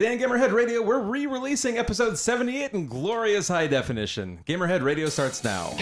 Dan Gamerhead Radio, we're re-releasing episode 78 in glorious high definition. Gamerhead Radio starts now.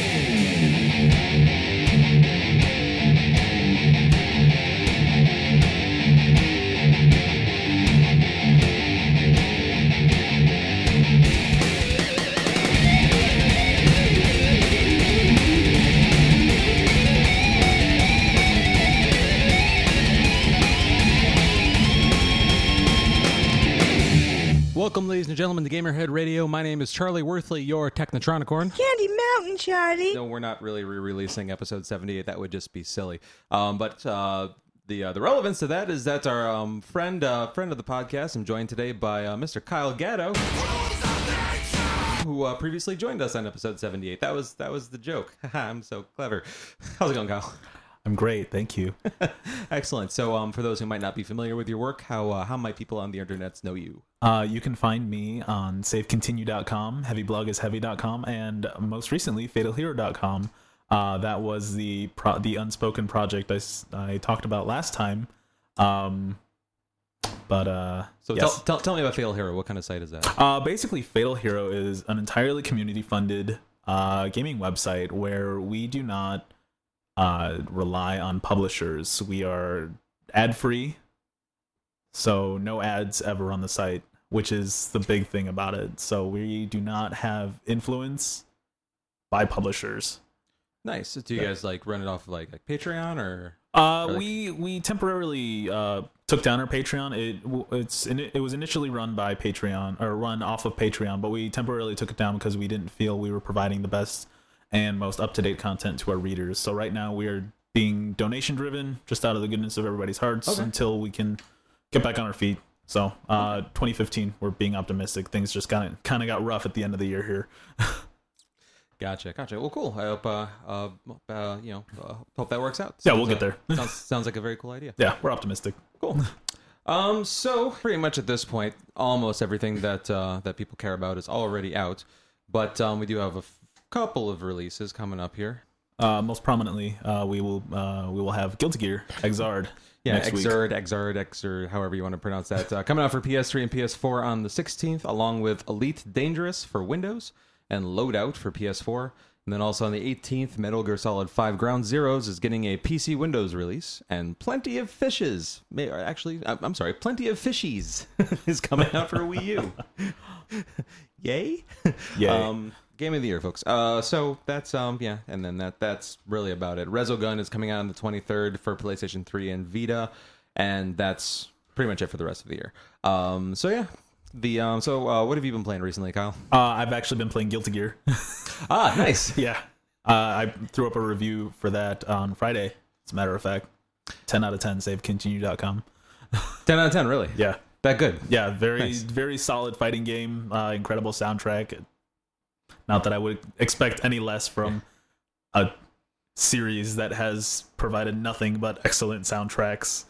And gentlemen, the Gamerhead Radio. My name is Charlie Worthley, your Technotronicorn. Candy Mountain, Charlie. No, we're not really re-releasing episode 78. That would just be silly. Um, but uh, the uh, the relevance to that is that our um, friend uh, friend of the podcast, I'm joined today by uh, Mr. Kyle Gatto, who uh, previously joined us on episode 78. That was that was the joke. I'm so clever. How's it going, Kyle? I'm great, thank you. Excellent. So, um, for those who might not be familiar with your work, how uh, how might people on the internets know you? Uh, you can find me on savecontinue.com, heavyblog is heavy.com, and most recently, fatalhero.com. Uh, that was the pro- the unspoken project I talked about last time. Um, but uh, So, yes. tell, tell, tell me about Fatal Hero. What kind of site is that? Uh, basically, Fatal Hero is an entirely community funded uh, gaming website where we do not uh, rely on publishers. We are ad free, so no ads ever on the site, which is the big thing about it. So we do not have influence by publishers. Nice. So do you guys like run it off of like, like Patreon or? Uh, like- we we temporarily uh, took down our Patreon. It it's it was initially run by Patreon or run off of Patreon, but we temporarily took it down because we didn't feel we were providing the best and most up to date content to our readers. So right now we are being donation driven, just out of the goodness of everybody's hearts, Okay. until we can get back on our feet. So uh, 2015, we're being optimistic. Things just kind of kind of got rough at the end of the year here. Gotcha, gotcha. Well, cool. I hope, uh, uh, uh you know, uh, hope that works out. Yeah, we'll get uh, there. sounds, sounds like a very cool idea. yeah, we're optimistic. Cool. Um, so pretty much at this point, almost everything that uh, that people care about is already out, but um, we do have a couple of releases coming up here. Uh, most prominently, uh, we will uh, we will have Guilty Gear Exard Yeah. Exerd, Exard, Exerd, however you want to pronounce that. Uh, coming out for PS3 and PS4 on the 16th, along with Elite Dangerous for Windows and Loadout for PS4. And then also on the 18th, Metal Gear Solid 5 Ground Zeroes is getting a PC Windows release. And Plenty of Fishes, may, actually, I'm I'm sorry, Plenty of Fishies is coming out for Wii U. Yay! Yay. Um, game of the year, folks. Uh, so that's um, yeah, and then that that's really about it. Resogun is coming out on the 23rd for PlayStation 3 and Vita, and that's pretty much it for the rest of the year. Um, so yeah, the um, so uh, what have you been playing recently, Kyle? Uh, I've actually been playing Guilty Gear. Ah, nice. yeah. Uh, I threw up a review for that on Friday, as a matter of fact. 10 out of 10, savecontinue.com. 10 out of 10, really? Yeah. That good. Yeah, very, Nice. very solid fighting game. Uh, incredible soundtrack. Not that I would expect any less from a series that has provided nothing but excellent soundtracks.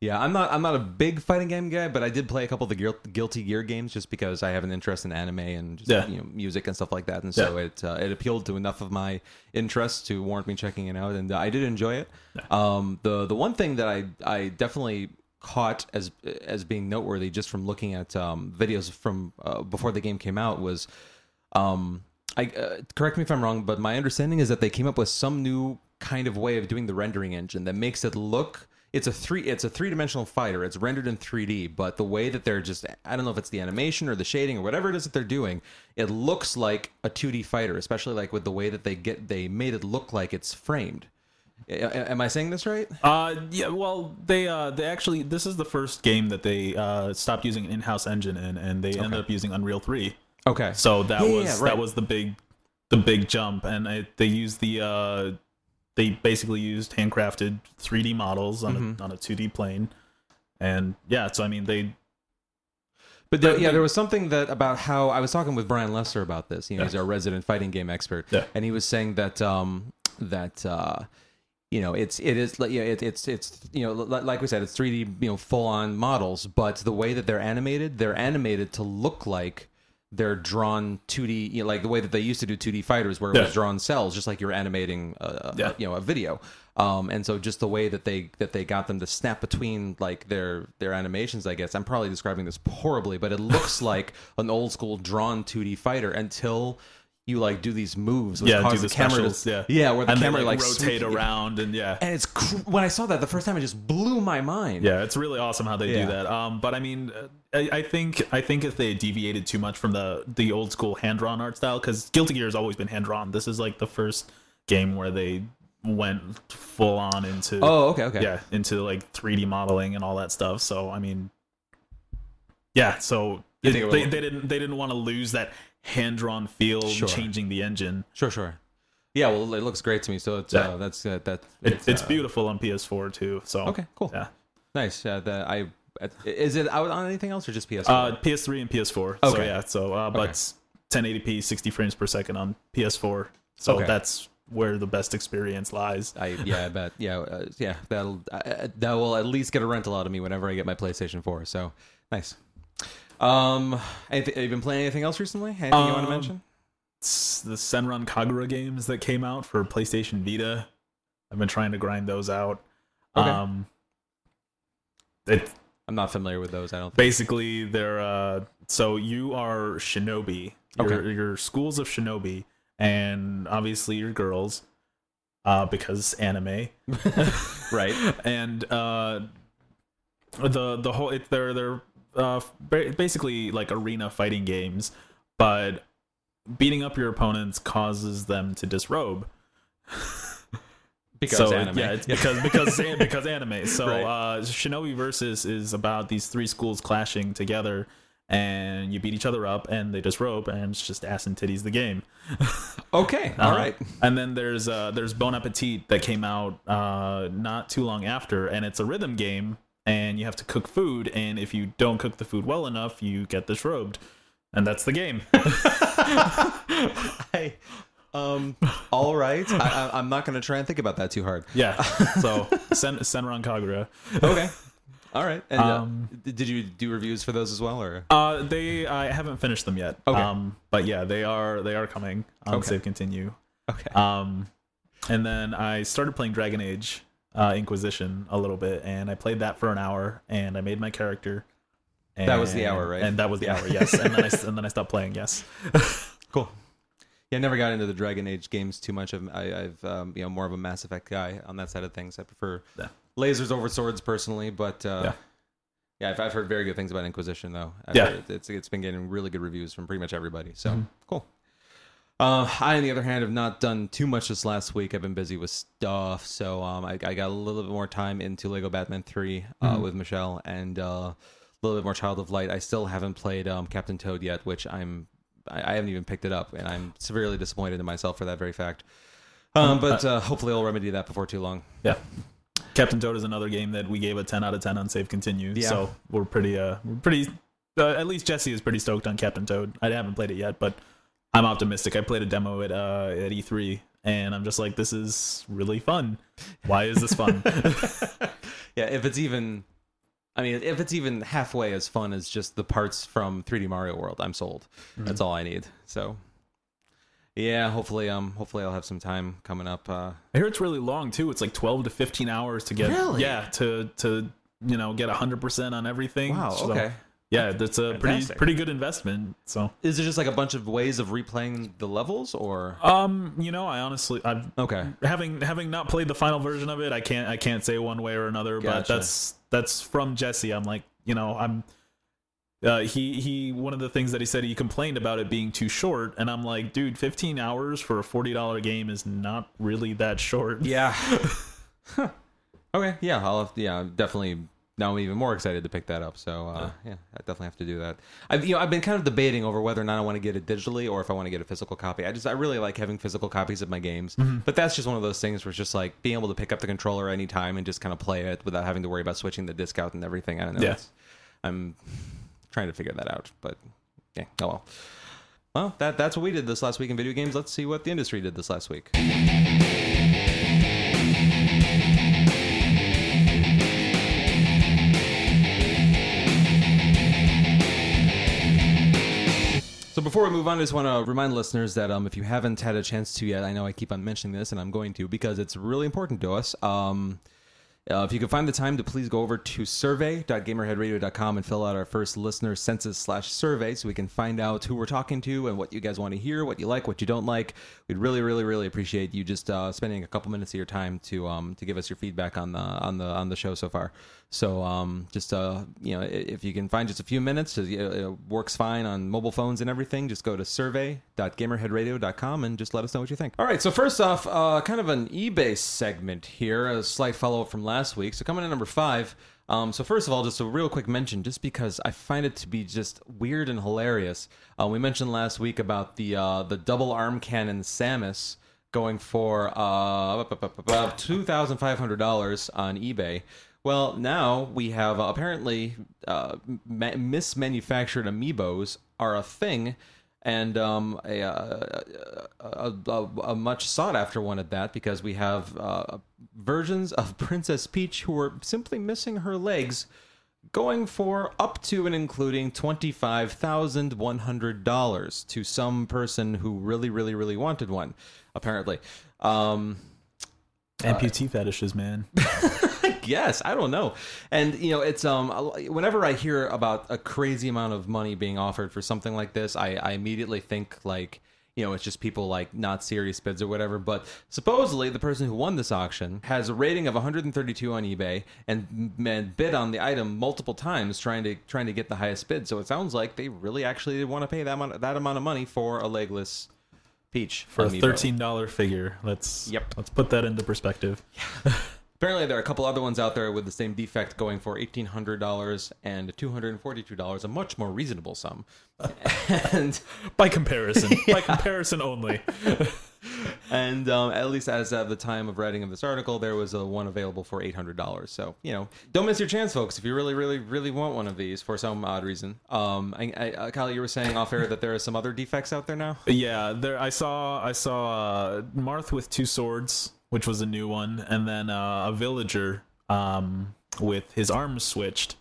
Yeah, I'm not I'm not a big fighting game guy, but I did play a couple of the Guil- Guilty Gear games just because I have an interest in anime and just, Yeah. you know music and stuff like that, and so it uh, it appealed to enough of my interests to warrant me checking it out, and uh, I did enjoy it. Um, the the one thing that I I definitely caught as as being noteworthy just from looking at um, videos from uh, before the game came out was um i uh, correct me if i'm wrong but my understanding is that they came up with some new kind of way of doing the rendering engine that makes it look it's a three it's a three-dimensional fighter it's rendered in 3d but the way that they're just i don't know if it's the animation or the shading or whatever it is that they're doing it looks like a 2d fighter especially like with the way that they get they made it look like it's framed A- am i saying this right Uh, yeah. Well, they uh, they actually this is the first game that they uh stopped using an in-house engine in, and they ended up using Unreal Three. Okay So that Yeah, was yeah, right. that was the big the big jump, and it, they used the uh they basically used handcrafted 3D models on Mm-hmm. a on a 2D plane, and yeah. So I mean they But there, yeah, there was something that about how I was talking with Brian Lester about this. You know, Yeah. he's our resident fighting game expert, and he was saying that um, that uh, you know it's it is like yeah it, it's it's you know like we said it's 3D you know full on models, but the way that they're animated, they're animated to look like they're drawn 2D, you know, like the way that they used to do 2D fighters, where it Yeah. was drawn cells, just like you're animating, uh, Yeah. you know, a video. Um, and so just the way that they that they got them to snap between like their their animations, I guess I'm probably describing this horribly, but it looks like an old school drawn 2D fighter until you like do these moves With Yeah, cause do the, the camera specials, yeah. yeah where the and camera they, like, like rotate around and yeah. and it's cr- when I saw that the first time it just blew my mind Yeah, it's really awesome how they Yeah. do that. Um, but I mean, I, I think I think if they deviated too much from the the old school hand drawn art style, because Guilty Gear has always been hand drawn. This is like the first game where they went full on into oh okay okay yeah into like 3D modeling and all that stuff. So I mean, yeah. So it- they, they didn't they didn't want to lose that hand drawn feel, Sure. changing the engine. sure sure yeah well it looks great to me so it's Yeah. uh, that's uh, that It, it's uh, beautiful on PS4 too. So okay cool yeah. nice uh, the, I is it out on anything else or just PS4 Uh, PS3 and PS4. So Okay. yeah, so uh, but Okay. 1080p, 60 frames per second on PS4. So Okay. that's where the best experience lies. I yeah, I bet yeah, uh, yeah. That'll uh, that will at least get a rental out of me whenever I get my PlayStation Four. So nice. Um, anything, have you been playing anything else recently? Anything you want to Um, mention? The Senran Kagura games that came out for PlayStation Vita. I've been trying to grind those out. Okay. Um, it I'm not familiar with those. I don't think. basically they're uh, so you are shinobi. You're, Okay. you're schools of shinobi, and obviously you're girls, uh, because anime. Right. and uh the the whole it, they're they're uh basically like arena fighting games but beating up your opponents causes them to disrobe Because so anime. yeah it's because because because anime so Right. uh shinobi versus is about these three schools clashing together and you beat each other up and they disrobe and it's just ass and titties the game okay. All uh-huh. right. And then there's uh there's Bon Appetit that came out uh not too long after and it's a rhythm game and you have to cook food and if you don't cook the food well enough you get disrobed. And that's the game. I, um. All right. I, I'm not going to try and think about that too hard. yeah. So Sen- Senran Kagura. Okay. All right. And uh, Um, d- did you do reviews for those as well, or? Uh they I haven't finished them yet. Okay. Um but yeah, they are they are coming on Okay. Save Continue. Okay. Um and then I started playing Dragon Age uh Inquisition a little bit and I played that for an hour and I made my character. And, That was the hour, right? And that was the hour, yes. And then I and then I stopped playing, yes. Cool. Yeah, I never got into the Dragon Age games too much. I've, I, I've um, you know, more of a Mass Effect guy on that side of things. I prefer Yeah. lasers over swords personally, but uh, Yeah. yeah, I've, I've heard very good things about Inquisition though. I've Yeah. it's it's been getting really good reviews from pretty much everybody. So Mhm. cool. Uh, I, on the other hand, have not done too much this last week. I've been busy with stuff, so um, I, I got a little bit more time into Lego Batman Three uh, Mhm. with Michelle, and uh, a little bit more Child of Light. I still haven't played um, Captain Toad yet, which I'm I, I haven't even picked it up, and I'm severely disappointed in myself for that very fact. Um, but uh, hopefully, I'll remedy that before too long. Yeah. Captain Toad is another game that we gave a 10 out of 10 on Save Continue. Yeah. So we're pretty, uh, we're pretty, uh, at least Jesse is pretty stoked on Captain Toad. I haven't played it yet, but I'm optimistic. I played a demo at, uh, at E3 and I'm just like, this is really fun. Why is this fun? yeah, if it's even, I mean, if it's even halfway as fun as just the parts from 3D Mario World, I'm sold. That's all I need. So, yeah, hopefully, um, hopefully I'll have some time coming up. Uh, I hear it's really long too. It's like 12 to 15 hours to get, Really? yeah, to, to, you know, get 100% on everything. wow. So, Okay. Yeah, that's a pretty, Fantastic. pretty good investment. So, Is it just like a bunch of ways of replaying the levels, or um, you know, I honestly, I've, okay? having having not played the final version of it, I can't I can't say one way or another. But Gotcha. that's that's from Jesse. I'm like, you know, I'm. Uh, he he. One of the things that he said he complained about it being too short, and I'm like, dude, 15 hours for a forty dollar game is not really that short. Yeah. Okay. Yeah. I'll have, yeah definitely. Now I'm even more excited to pick that up. So uh, yeah, I definitely have to do that. I've you know I've been kind of debating over whether or not I want to get it digitally or if I want to get a physical copy. I just I really like having physical copies of my games, but that's just one of those things where it's just like being able to pick up the controller anytime and just kind of play it without having to worry about switching the disc out and everything. I don't know. Yeah. It's- I'm trying to figure that out, but yeah. Oh well. Well, that that's what we did this last week in video games. Let's see what the industry did this last week. So before we move on, I just want to remind listeners that um, if you haven't had a chance to yet, I know I keep on mentioning this, and I'm going to because it's really important to us. Um, uh, if you can find the time to please go over to survey.gamerheadradio.com and fill out our first listener census slash survey so we can find out who we're talking to and what you guys want to hear, what you like, what you don't like. We'd really, really, really appreciate you just uh, spending a couple minutes of your time to um, to give us your feedback on the on the on the show so far. So um, just uh, you know, if you can find just a few minutes, it works fine on mobile phones and everything. Just go to survey.gamerheadradio.com and just let us know what you think. All right. So first off, uh, kind of an eBay segment here, a slight follow up from last week. So coming in number five. Um, so first of all, just a real quick mention, just because I find it to be just weird and hilarious. Uh, we mentioned last week about the uh, the double arm cannon Samus going for uh, two thousand five hundred dollars on eBay. Well, now we have apparently uh, ma- mismanufactured amiibos are a thing, and um, a, uh, a, a, a, much sought after one at that because we have uh, versions of Princess Peach who are simply missing her legs, going for up to and including twenty five thousand one hundred dollars to some person who really, really, really wanted one. Apparently. Um, Amputee uh, fetishes, man. guess I don't know. And you know, it's um whenever I hear about a crazy amount of money being offered for something like this, I, I immediately think like you know, it's just people like not serious bids or whatever. But supposedly, the person who won this auction has a rating of 132 on eBay and, and bid on the item multiple times, trying to trying to get the highest bid. So it sounds like they really actually want to pay that amount, that amount of money for a legless peach for a thirteen dollar figure. Let's yep. Let's put that into perspective. Apparently, there are a couple other ones out there with the same defect going for eighteen hundred dollars and two hundred and forty-two dollars, a much more reasonable sum. and by comparison, yeah. by comparison only. and um, at least as of the time of writing of this article, there was a one available for eight hundred dollars. So you know, don't miss your chance, folks. If you really, really, really want one of these for some odd reason. Um, I, I, uh, Kyle, you were saying off air that there are some other defects out there now. Yeah, there. I saw. I saw uh, Marth with two swords which was a new one, and then uh, a villager um, with his arms switched.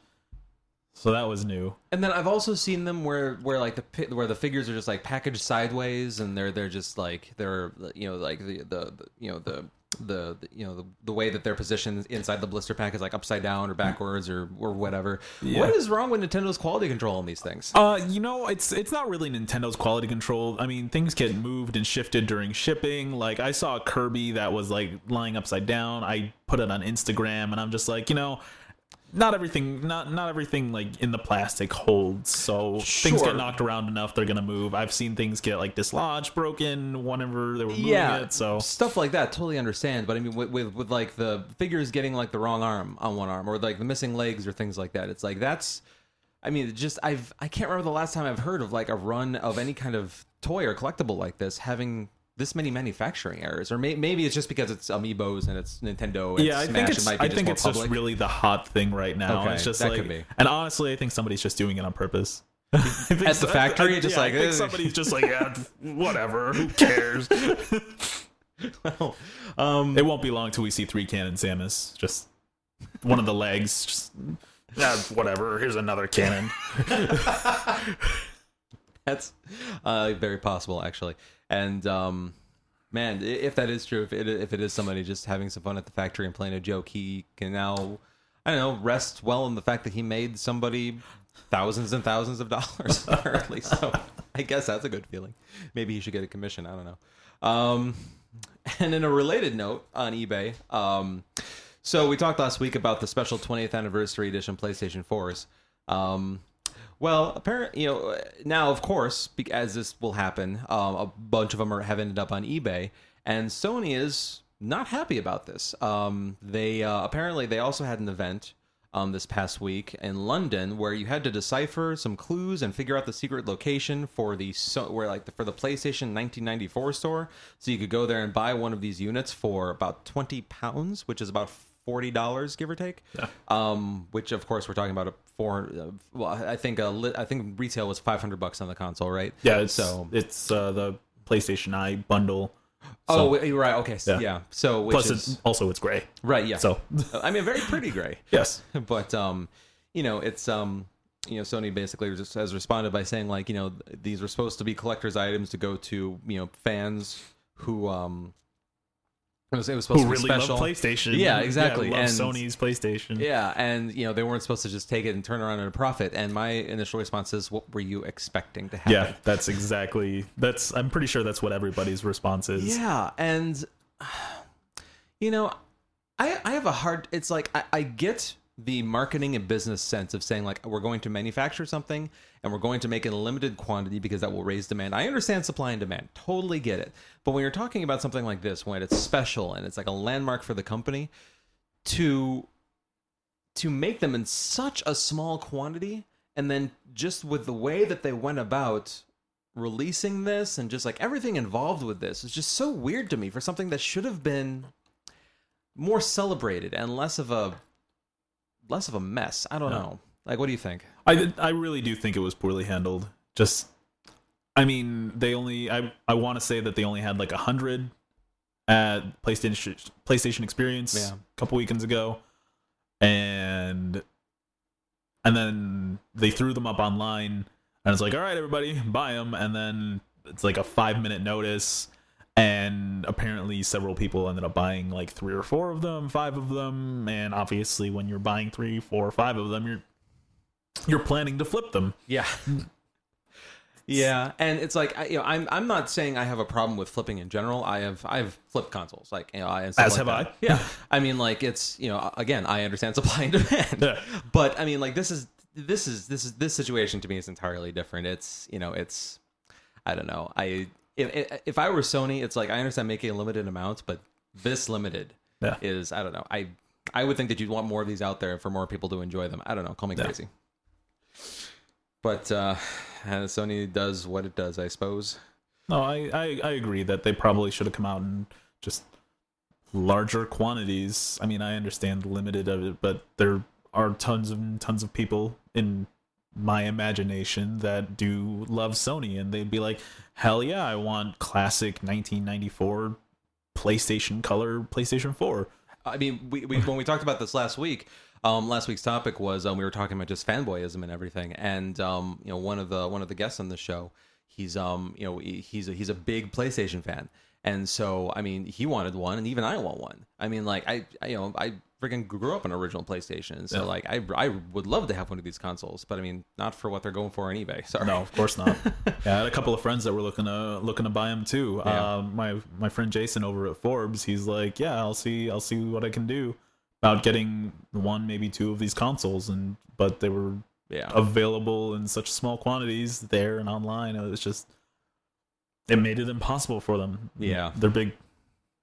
So that was new. And then I've also seen them where where like the where the figures are just like packaged sideways, and they're they're just like they're you know like the the, the you know the the, the, you know the, the way that they're positioned inside the blister pack is like upside down or backwards or or whatever. Yeah. What is wrong with Nintendo's quality control on these things? Uh, you know, it's it's not really Nintendo's quality control. I mean, things get moved and shifted during shipping. Like I saw a Kirby that was like lying upside down. I put it on Instagram, and I'm just like, you know, not everything not not everything like in the plastic holds. So sure. things get knocked around enough they're gonna move. I've seen things get like dislodged broken whenever they were moving yeah, it so. Stuff like that totally understand but i mean with, with, with like the figures getting like the wrong arm on one arm or like the missing legs or things like that it's like that's i mean just i've i can't remember the last time i've heard of like a run of any kind of toy or collectible like this having this many manufacturing errors, or may, maybe it's just because it's amiibos and it's Nintendo. And yeah, I think it's. I think it's public. just really the hot thing right now. Okay, it's just that like, could be. and honestly, I think somebody's just doing it on purpose. At the factory, I, I, just yeah, like I think somebody's just like, yeah, whatever, who cares? well, um, it won't be long till we see three cannon Samus. Just one of the legs. Just yeah, whatever. Here's another cannon. That's uh, very possible, actually. And um, man, if that is true, if it, if it is somebody just having some fun at the factory and playing a joke, he can now, I don't know, rest well in the fact that he made somebody thousands and thousands of dollars apparently. so I guess that's a good feeling. Maybe he should get a commission. I don't know. Um, and in a related note on eBay, um, so we talked last week about the special 20th anniversary edition PlayStation 4s. Um, well, apparently, you know, now of course, as this will happen, um, a bunch of them are, have ended up on eBay, and Sony is not happy about this. Um, they uh, apparently they also had an event um, this past week in London where you had to decipher some clues and figure out the secret location for the so where like the, for the PlayStation 1994 store. So you could go there and buy one of these units for about 20 pounds, which is about forty dollars, give or take. Yeah. Um, which of course we're talking about a four. Uh, well, I think a li- I think retail was five hundred bucks on the console, right? Yeah. It's, so it's uh, the PlayStation Eye bundle. Oh, so, oh, right. Okay. So, yeah. yeah. So plus, is, it's, also it's gray. Right. Yeah. So I mean, very pretty gray. yes. But um, you know, it's um, you know, Sony basically just has responded by saying like, you know, these were supposed to be collector's items to go to you know fans who um. It was, it was supposed Who to be really special. PlayStation? Yeah, exactly. love And- Sony's PlayStation. Yeah, and you know they weren't supposed to just take it and turn around at a profit. And my initial response is, "What were you expecting to happen?" Yeah, that's exactly. That's. I'm pretty sure that's what everybody's response is. Yeah, and you know, I I have a hard. It's like I, I get the marketing and business sense of saying like we're going to manufacture something and we're going to make it a limited quantity because that will raise demand. I understand supply and demand, totally get it. But when you're talking about something like this, when it's special and it's like a landmark for the company, to to make them in such a small quantity and then just with the way that they went about releasing this and just like everything involved with this is just so weird to me for something that should have been more celebrated and less of a less of a mess. I don't Yeah. know. Like what do you think? I I really do think it was poorly handled. Just, I mean, they only. I I want to say that they only had like a hundred at PlayStation PlayStation Experience Yeah. a couple weekends ago, and and then they threw them up online, and it's like, all right, everybody, buy them, and then it's like a five minute notice. And apparently, several people ended up buying like three or four of them, five of them, and obviously, when you're buying three, four, or five of them, you're you're planning to flip them. Yeah. Yeah, and it's like I, you know, I'm I'm not saying I have a problem with flipping in general. I have I've flipped consoles, like you know, I and stuff As like have that. I. Yeah, I mean, like it's you know, again, I understand supply and demand, Yeah. but I mean, like this is this is this is this situation to me is entirely different. It's you know, it's I don't know. I if if I were Sony, it's like I understand making limited amounts, but this limited Yeah. is I don't know. I I would think that you'd want more of these out there for more people to enjoy them. I don't know. Call me Yeah. crazy. But uh, uh, Sony does what it does, I suppose. No, I, I, I agree that they probably should have come out in just larger quantities. I mean, I understand limited of it, but there are tons and tons of people in my imagination that do love Sony, and they'd be like, "Hell yeah, I want classic 1994 PlayStation Color PlayStation 4." I mean, we, we when we talked about this last week, um, last week's topic was um, we were talking about just fanboyism and everything, and um, you know, one of the one of the guests on the show, he's um, you know, he's a, he's a big PlayStation fan, and so I mean, he wanted one, and even I want one. I mean, like I, I you know, I freaking grew up on original PlayStation, so Yeah. like I I would love to have one of these consoles, but I mean, not for what they're going for on eBay. Sorry. No, of course not. yeah, I had a couple of friends that were looking to looking to buy them too. Yeah. Uh, my my friend Jason over at Forbes, he's like, yeah, I'll see, I'll see what I can do about getting one, maybe two of these consoles, and but they were Yeah. available in such small quantities there and online. It was just it made it impossible for them. Yeah. they're big,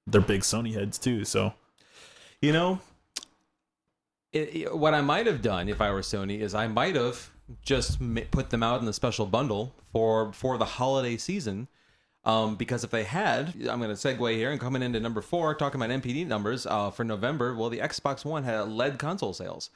they're big Sony heads too. So You know, it, what I might have done if I were Sony is I might have just put them out in a special bundle for for the holiday season. Um, because if they had, I'm going to segue here and coming into number four, talking about NPD numbers uh, for November. Well, the Xbox One had led console sales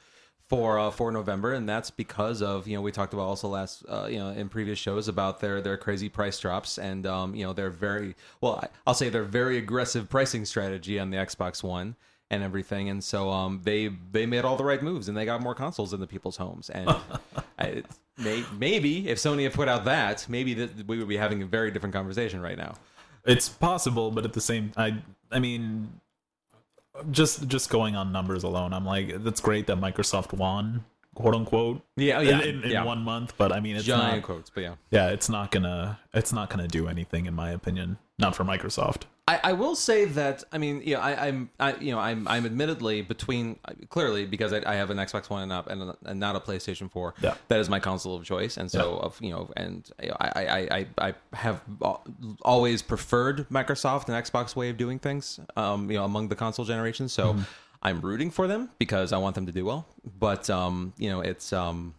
for uh, for November, and that's because of you know we talked about also last uh, you know in previous shows about their their crazy price drops and um, you know their very well I'll say their very aggressive pricing strategy on the Xbox One and everything, and so um, they they made all the right moves and they got more consoles in the people's homes and. I, may, maybe if Sony had put out that, maybe that we would be having a very different conversation right now. it's possible, but at the same, I I mean, just just going on numbers alone, I'm like, that's great that Microsoft won, quote unquote, Yeah, in, in, in one month. But I mean, it's giant not. quotes, but yeah. Yeah, it's not gonna it's not gonna do anything in my opinion. Not for Microsoft. I, I will say that I mean, you know, I, I'm, I, you know, I'm, I'm admittedly between clearly because I, I have an Xbox One and not, and, and not a PlayStation Four. Yeah. that is my console of choice, and so of you know, and you know, I, I, I, I have always preferred Microsoft and Xbox way of doing things. Um, you know, among the console generations, so I'm rooting for them because I want them to do well. But um, you know, it's um,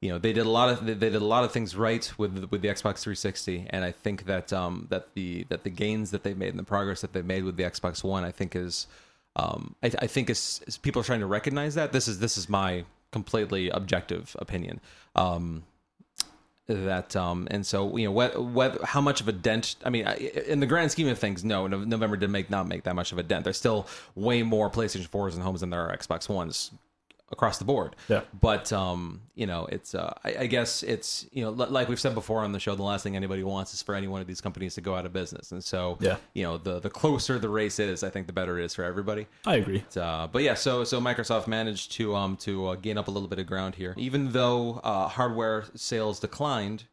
you know they did a lot of they did a lot of things right with with the Xbox 360 and I think that um that the that the gains that they've made and the progress that they've made with the Xbox One I think is um I, I think is, is people are trying to recognize that. This is this is my completely objective opinion. Um that um and so you know what what how much of a dent I mean in the grand scheme of things no No- November did make not make that much of a dent. There's still way more PlayStation 4s and homes than there are Xbox Ones across the board. Yeah. But um, you know, it's uh, I, I guess it's you know, li- like we've said before on the show, the last thing anybody wants is for any one of these companies to go out of business. And so, Yeah. you know, the the closer the race is, I think the better it is for everybody. I agree. But, uh, but yeah, so so Microsoft managed to um to uh, gain up a little bit of ground here, even though uh, hardware sales declined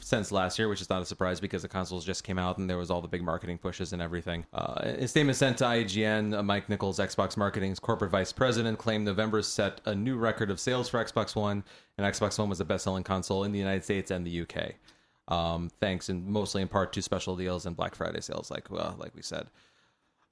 since last year, which is not a surprise because the consoles just came out and there was all the big marketing pushes and everything. Uh, in a statement sent to IGN, uh, Mike Nichols, Xbox Marketing's corporate vice president, claimed November set a new record of sales for Xbox One, and Xbox One was the best-selling console in the United States and the UK. Um, thanks, and mostly in part to special deals and Black Friday sales, like well, like we said.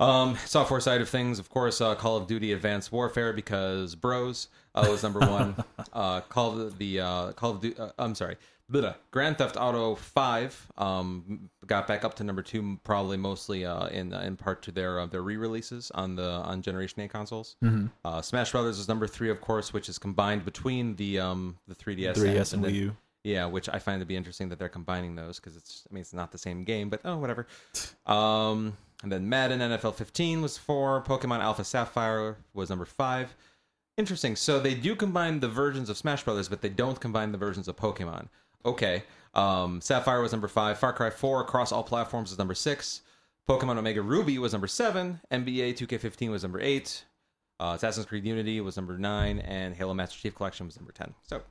Um, software side of things, of course, uh, Call of Duty Advanced Warfare because Bros uh, was number one. uh, Call of the uh, Call of Duty. Uh, I'm sorry, blah, Grand Theft Auto Five um, got back up to number two, probably mostly uh, in in part to their uh, their re-releases on the on Generation A consoles. Uh, Smash Brothers is number three, of course, which is combined between the um the 3DS, 3DS and the- Wii U. yeah, which I find to be interesting that they're combining those because it's I mean it's not the same game, but oh whatever. Um, and then Madden NFL 15 was four. Pokemon Alpha Sapphire was number five. Interesting. So they do combine the versions of Smash Brothers, but they don't combine the versions of Pokemon. Okay. Um, Sapphire was number five. Far Cry 4 across all platforms was number six. Pokemon Omega Ruby was number seven. NBA 2K15 was number eight. Uh, Assassin's Creed Unity was number nine, and Halo Master Chief Collection was number ten. So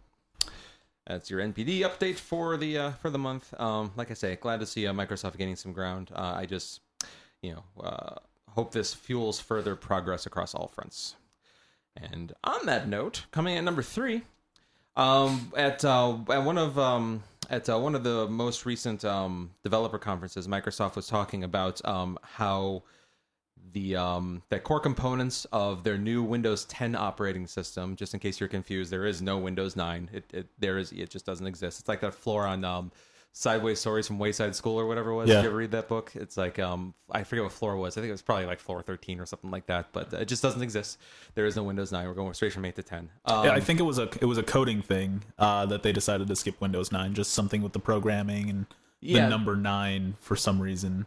that's your NPD update for the uh, for the month. Um, like I say, glad to see uh, Microsoft gaining some ground. Uh, I just, you know, uh, hope this fuels further progress across all fronts. And on that note, coming at number three, um, at uh, at one of um, at uh, one of the most recent um, developer conferences, Microsoft was talking about um, how the um, the core components of their new Windows 10 operating system. Just in case you're confused, there is no Windows 9. It, it there is it just doesn't exist. It's like that floor on um, Sideways Stories from Wayside School or whatever it was. Yeah. Did you ever read that book? It's like um, I forget what floor it was. I think it was probably like floor 13 or something like that. But it just doesn't exist. There is no Windows 9. We're going straight from 8 to 10. Um, Yeah, I think it was a it was a coding thing uh, that they decided to skip Windows 9, just something with the programming and Yeah. the number nine for some reason.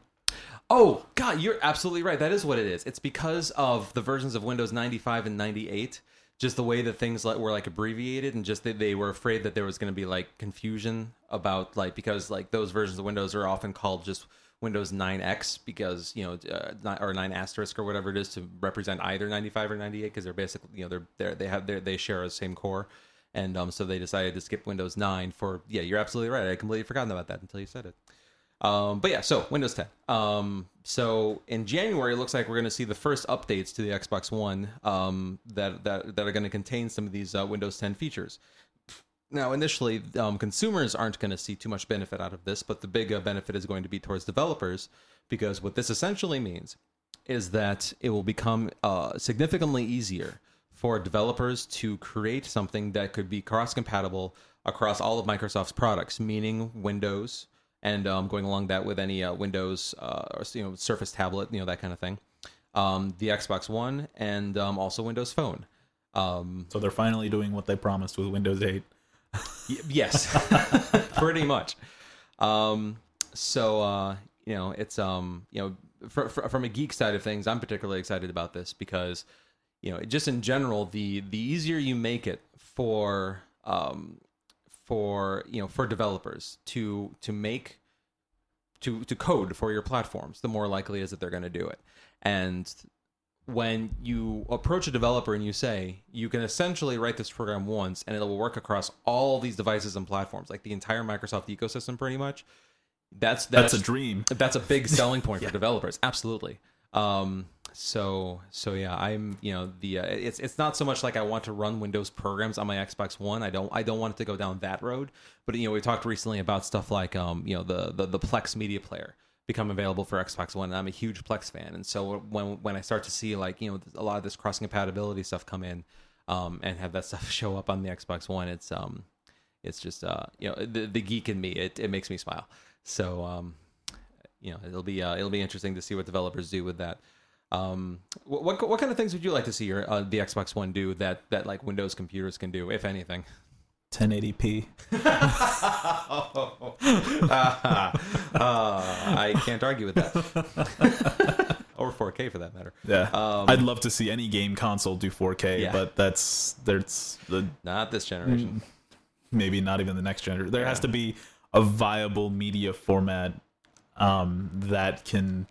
Oh God, you're absolutely right. That is what it is. It's because of the versions of Windows 95 and 98. Just the way that things like were like abbreviated, and just that they were afraid that there was going to be like confusion about like because like those versions of Windows are often called just Windows 9X because you know uh, or 9 asterisk or whatever it is to represent either 95 or 98 because they're basically you know they're they're they have they share the same core, and um so they decided to skip Windows 9 for yeah you're absolutely right I completely forgotten about that until you said it. Um, but yeah, so Windows 10. Um, so in January, it looks like we're going to see the first updates to the Xbox One um, that, that that are going to contain some of these uh, Windows 10 features. Now, initially, um, consumers aren't going to see too much benefit out of this, but the big uh, benefit is going to be towards developers because what this essentially means is that it will become uh, significantly easier for developers to create something that could be cross compatible across all of Microsoft's products, meaning Windows, and um, going along that with any uh, Windows, uh, or, you know, Surface tablet, you know, that kind of thing, um, the Xbox One, and um, also Windows Phone. Um, So they're finally doing what they promised with Windows 8. Y- yes, pretty much. Um, so uh, you know, it's um, you know, fr- fr- from a geek side of things, I'm particularly excited about this because you know, just in general, the the easier you make it for um, for you know for developers to to make to to code for your platforms, the more likely is that they're going to do it. And when you approach a developer and you say you can essentially write this program once and it'll work across all these devices and platforms, like the entire Microsoft ecosystem, pretty much. That's that's, That's a dream. that's a big selling point for developers. Absolutely. Um, so so yeah, I'm you know the uh, it's it's not so much like I want to run Windows programs on my Xbox One. I don't I don't want it to go down that road. But you know we talked recently about stuff like um you know the the, the Plex Media Player become available for Xbox One. And I'm a huge Plex fan, and so when when I start to see like you know a lot of this cross compatibility stuff come in, um and have that stuff show up on the Xbox One, it's um it's just uh you know the the geek in me it it makes me smile. So um you know it'll be uh, it'll be interesting to see what developers do with that. Um, what, what what kind of things would you like to see your uh, the Xbox One do that that like Windows computers can do, if anything? 1080p. uh, I can't argue with that. or 4K for that matter. Yeah, Um, I'd love to see any game console do 4K, Yeah. but that's there's the Not this generation. maybe not even the next generation. There has to be a viable media format um, that can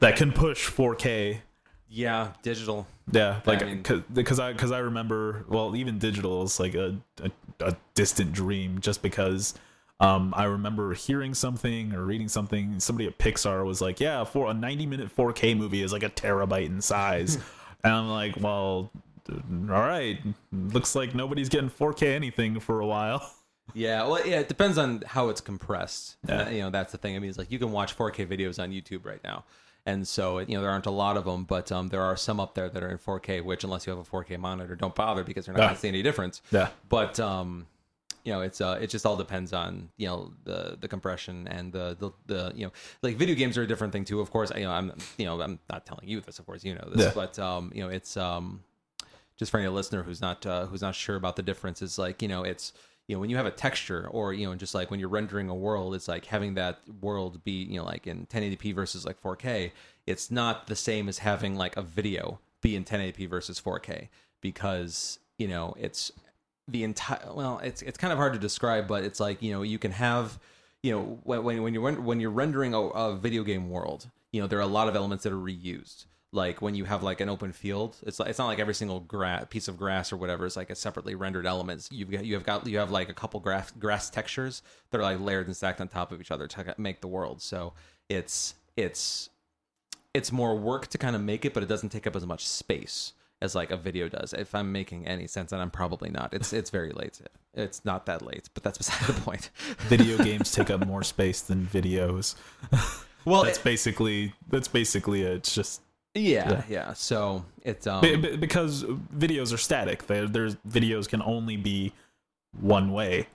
that can push 4K. Yeah, digital. Yeah, like because I because I remember well even digital is like a, a a distant dream just because um I remember hearing something or reading something somebody at Pixar was like yeah for a 90 minute 4K movie is like a terabyte in size and I'm like well all right looks like nobody's getting 4K anything for a while Yeah, well, yeah, it depends on how it's compressed. Yeah. Uh, you know, that's the thing. I mean, it's like you can watch 4K videos on YouTube right now, and so you know there aren't a lot of them, but um, there are some up there that are in 4K. Which, unless you have a 4K monitor, don't bother because you're not Yeah. going to see any difference. yeah But um, you know, it's uh, it just all depends on you know the the compression and the the, the you know like video games are a different thing too. Of course, you know, I'm you know I'm not telling you this, of course, you know this, Yeah. but um, you know, it's um, just for any listener who's not uh, who's not sure about the difference is like you know it's you know when you have a texture or you know just like when you're rendering a world it's like having that world be you know like in 1080p versus like 4k it's not the same as having like a video be in 1080p versus 4k because you know it's the entire well it's it's kind of hard to describe but it's like you know you can have you know when when, you're when you're rendering a, a video game world you know there are a lot of elements that are reused like when you have like an open field it's like it's not like every single gra- piece of grass or whatever is like a separately rendered elements you've got you have got you have like a couple grass grass textures that are like layered and stacked on top of each other to make the world. So it's it's it's more work to kind of make it but it doesn't take up as much space as like a video does if i'm making any sense and i'm probably not. It's it's very late. It's not that late but that's beside the point. Video games take up more space than videos. Well that's basically that's basically it. it's just yeah yeah so it's um Be- be- because videos are static. They, there's videos can only be one way.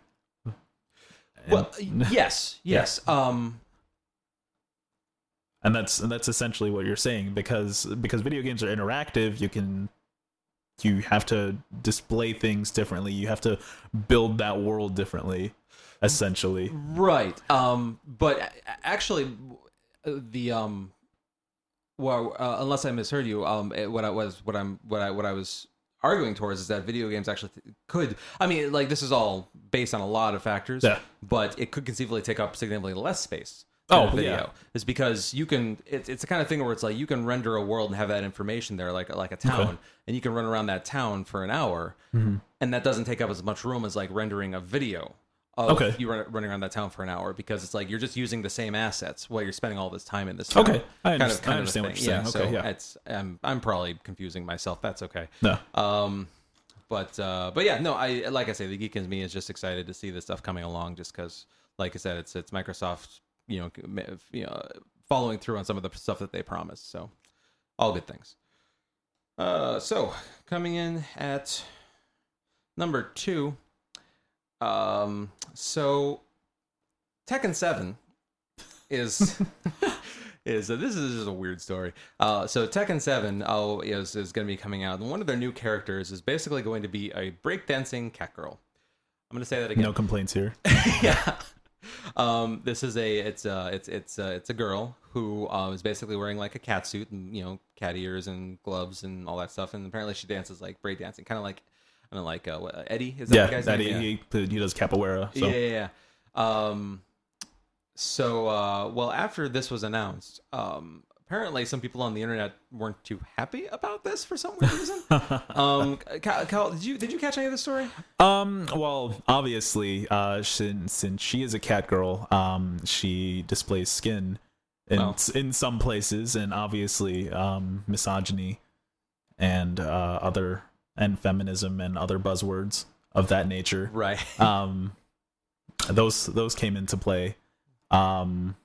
well yes yes um and that's and that's essentially what you're saying because because video games are interactive. You can you have to display things differently. You have to build that world differently. Essentially, Right. Um, but actually, the um, well, uh, unless I misheard you, um, it- what I was, what I'm, what I, what I was arguing towards is that video games actually th- could. I mean, like this is all based on a lot of factors. Yeah. But it could conceivably take up significantly less space. Oh, video yeah. is because you can. It's it's the kind of thing where it's like you can render a world and have that information there, like like a town, and you can run around that town for an hour, Mm-hmm. and that doesn't take up as much room as like rendering a video Okay. you run, running around that town for an hour because it's like you're just using the same assets while you're spending all this time in this town. Okay. I kind of, I understand what you're yeah, saying. Okay, so yeah. it's I'm I'm probably confusing myself. That's okay. no. Um, but uh, but yeah, no, I like I say, the geek in me is just excited to see this stuff coming along, just because, like I said, it's it's Microsoft, you know, you know, following through on some of the stuff that they promised. So, all good things. Uh, so coming in at number two, um, so Tekken Seven is. Is uh, this is just a weird story? Uh, so Tekken Seven oh, is is going to be coming out, and one of their new characters is basically going to be a breakdancing cat girl. I'm going to say that again. No complaints here. yeah. Um, this is a it's a it's it's uh, it's a girl who uh, is basically wearing like a cat suit and you know cat ears and gloves and all that stuff, and apparently she dances like breakdancing, kind of like I don't like uh, what, Eddy is that Yeah, the guy's that name? he, he he does capoeira. So Yeah, yeah, yeah. Um, so, uh, well, after this was announced, um, apparently some people on the internet weren't too happy about this for some weird reason. um, Cal, Cal, did you did you catch any of the story? Um. Well, obviously, uh, since since she is a cat girl, um, she displays skin in Well. in some places, and obviously, um, misogyny and uh, other and feminism and other buzzwords of that nature. Right. Um, those those came into play. Um,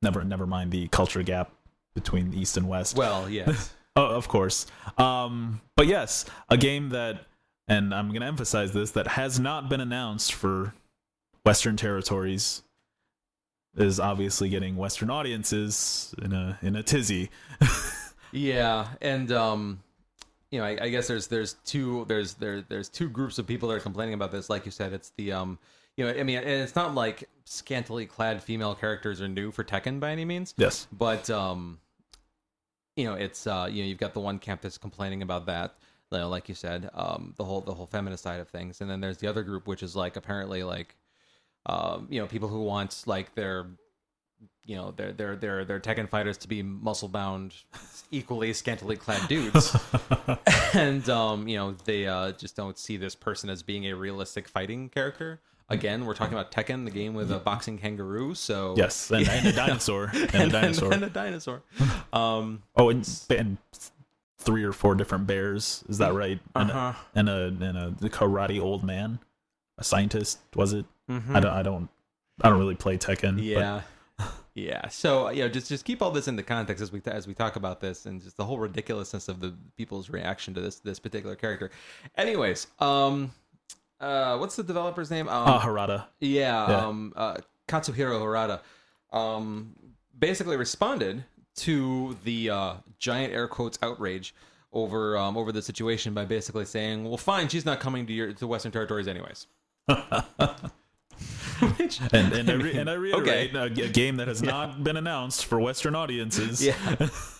never never mind the culture gap between East and West. Well, yes. Oh, of course. Um, but yes, a game that, and I'm going to emphasize this, that has not been announced for Western territories, is obviously getting Western audiences in a in a tizzy. Yeah, and um, you know, I, I guess there's there's two there's there there's two groups of people that are complaining about this. Like you said, it's the um, you know, I mean, and it's not like scantily clad female characters are new for Tekken by any means. Yes. but um you know, it's uh, you know, you've got the one camp that's complaining about that, you know, like you said, um, the whole the whole feminist side of things, and then there's the other group which is like apparently like, um, you know, people who want like their you know they're they're they're their Tekken fighters to be muscle bound, equally scantily clad dudes, and um, you know they uh, just don't see this person as being a realistic fighting character. Again, we're talking about Tekken, the game with a boxing kangaroo. So yes, and, and a dinosaur, and, and, a dinosaur, and, a dinosaur. Um, oh, and, and three or four different bears. Is that right? And, uh-huh. a, and a and a karate old man, a scientist. Was it? Mm-hmm. I don't. I don't. I don't really play Tekken. Yeah. Yeah. So you know, just just keep all this in the context as we as we talk about this, and just the whole ridiculousness of the people's reaction to this this particular character. Anyways, um, uh, what's the developer's name? Um, uh, Harada. Yeah, Yeah. Um, uh, Katsuhiro Harada, um, basically responded to the uh, giant air quotes outrage over um, over the situation by basically saying, "Well, fine, she's not coming to your to Western territories anyways." Which- And and I, re- and I reiterate, a, a game that has not been announced for Western audiences. yeah.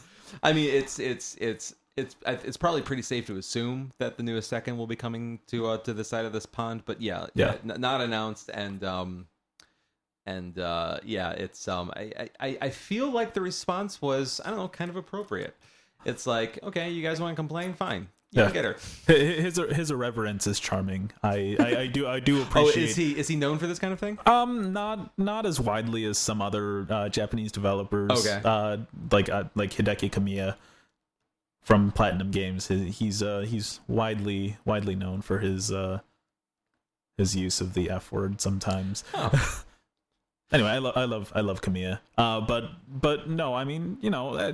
I mean it's it's it's it's it's probably pretty safe to assume that the newest Tekken will be coming to uh, to the side of this pond but yeah Yeah. n- not announced and um and uh yeah it's um I, I i feel like the response was i don't know kind of appropriate. It's like okay you guys want to complain? Fine Yeah. get her His his irreverence is charming. I, I, I do I do appreciate. oh is he is he known for this kind of thing Um, not not as widely as some other uh, Japanese developers. Okay. Uh, like uh, like Hideki Kamiya from Platinum Games. He's uh he's widely widely known for his uh his use of the F word sometimes. oh. Anyway, I love I love I love Kamiya. Uh, but but no, I mean you know, uh,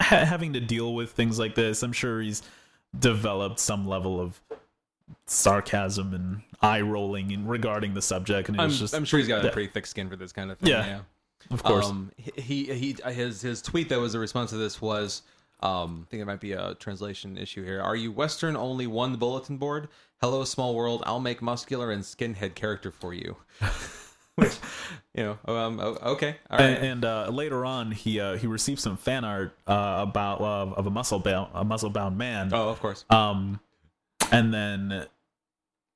ha- having to deal with things like this, I'm sure he's developed some level of sarcasm and eye rolling in regarding the subject, and I'm, just I'm sure he's got a pretty thick skin for this kind of thing Yeah. yeah. of course. Um, he he his his tweet that was a response to this was um, I think it might be a translation issue here. Are you Western only one bulletin board? Hello, small world. I'll make muscular and skinhead character for you. Which, you know, um, okay, all right. and, and uh, later on, he uh, he received some fan art uh, about uh, of a muscle bound a muscle bound man. oh, of course. Um, and then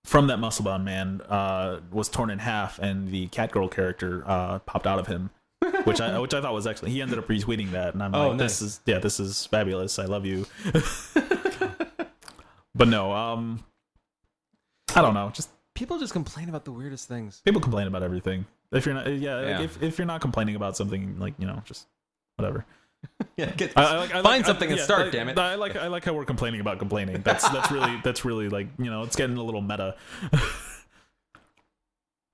from that muscle bound man uh, was torn in half, and the Catgirl character uh, popped out of him, which I which I thought was excellent. He ended up retweeting that, and I'm Oh, like, nice. this is yeah, this is fabulous. I love you. but no, um, I don't know. Just People just complain about the weirdest things. people complain about everything. If you're not, yeah, like, if if you're not complaining about something, like you know, just whatever. Yeah, get I, I like, I Find like, something I, and yeah, start, I, damn it. I like I like how we're complaining about complaining. That's that's really that's really like you know it's getting a little meta.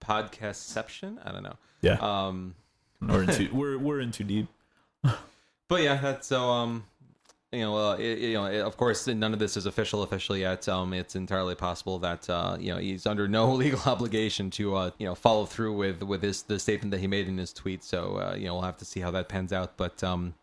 podcastception. I don't know. Yeah. Um, We're in too we're we're in too deep. But yeah, that's so. Um, you know, uh, you know, of course, none of this is official official yet. Um, it's entirely possible that uh, you know he's under no legal obligation to uh, you know follow through with with his the statement that he made in his tweet. So uh, you know, we'll have to see how that pans out. But um,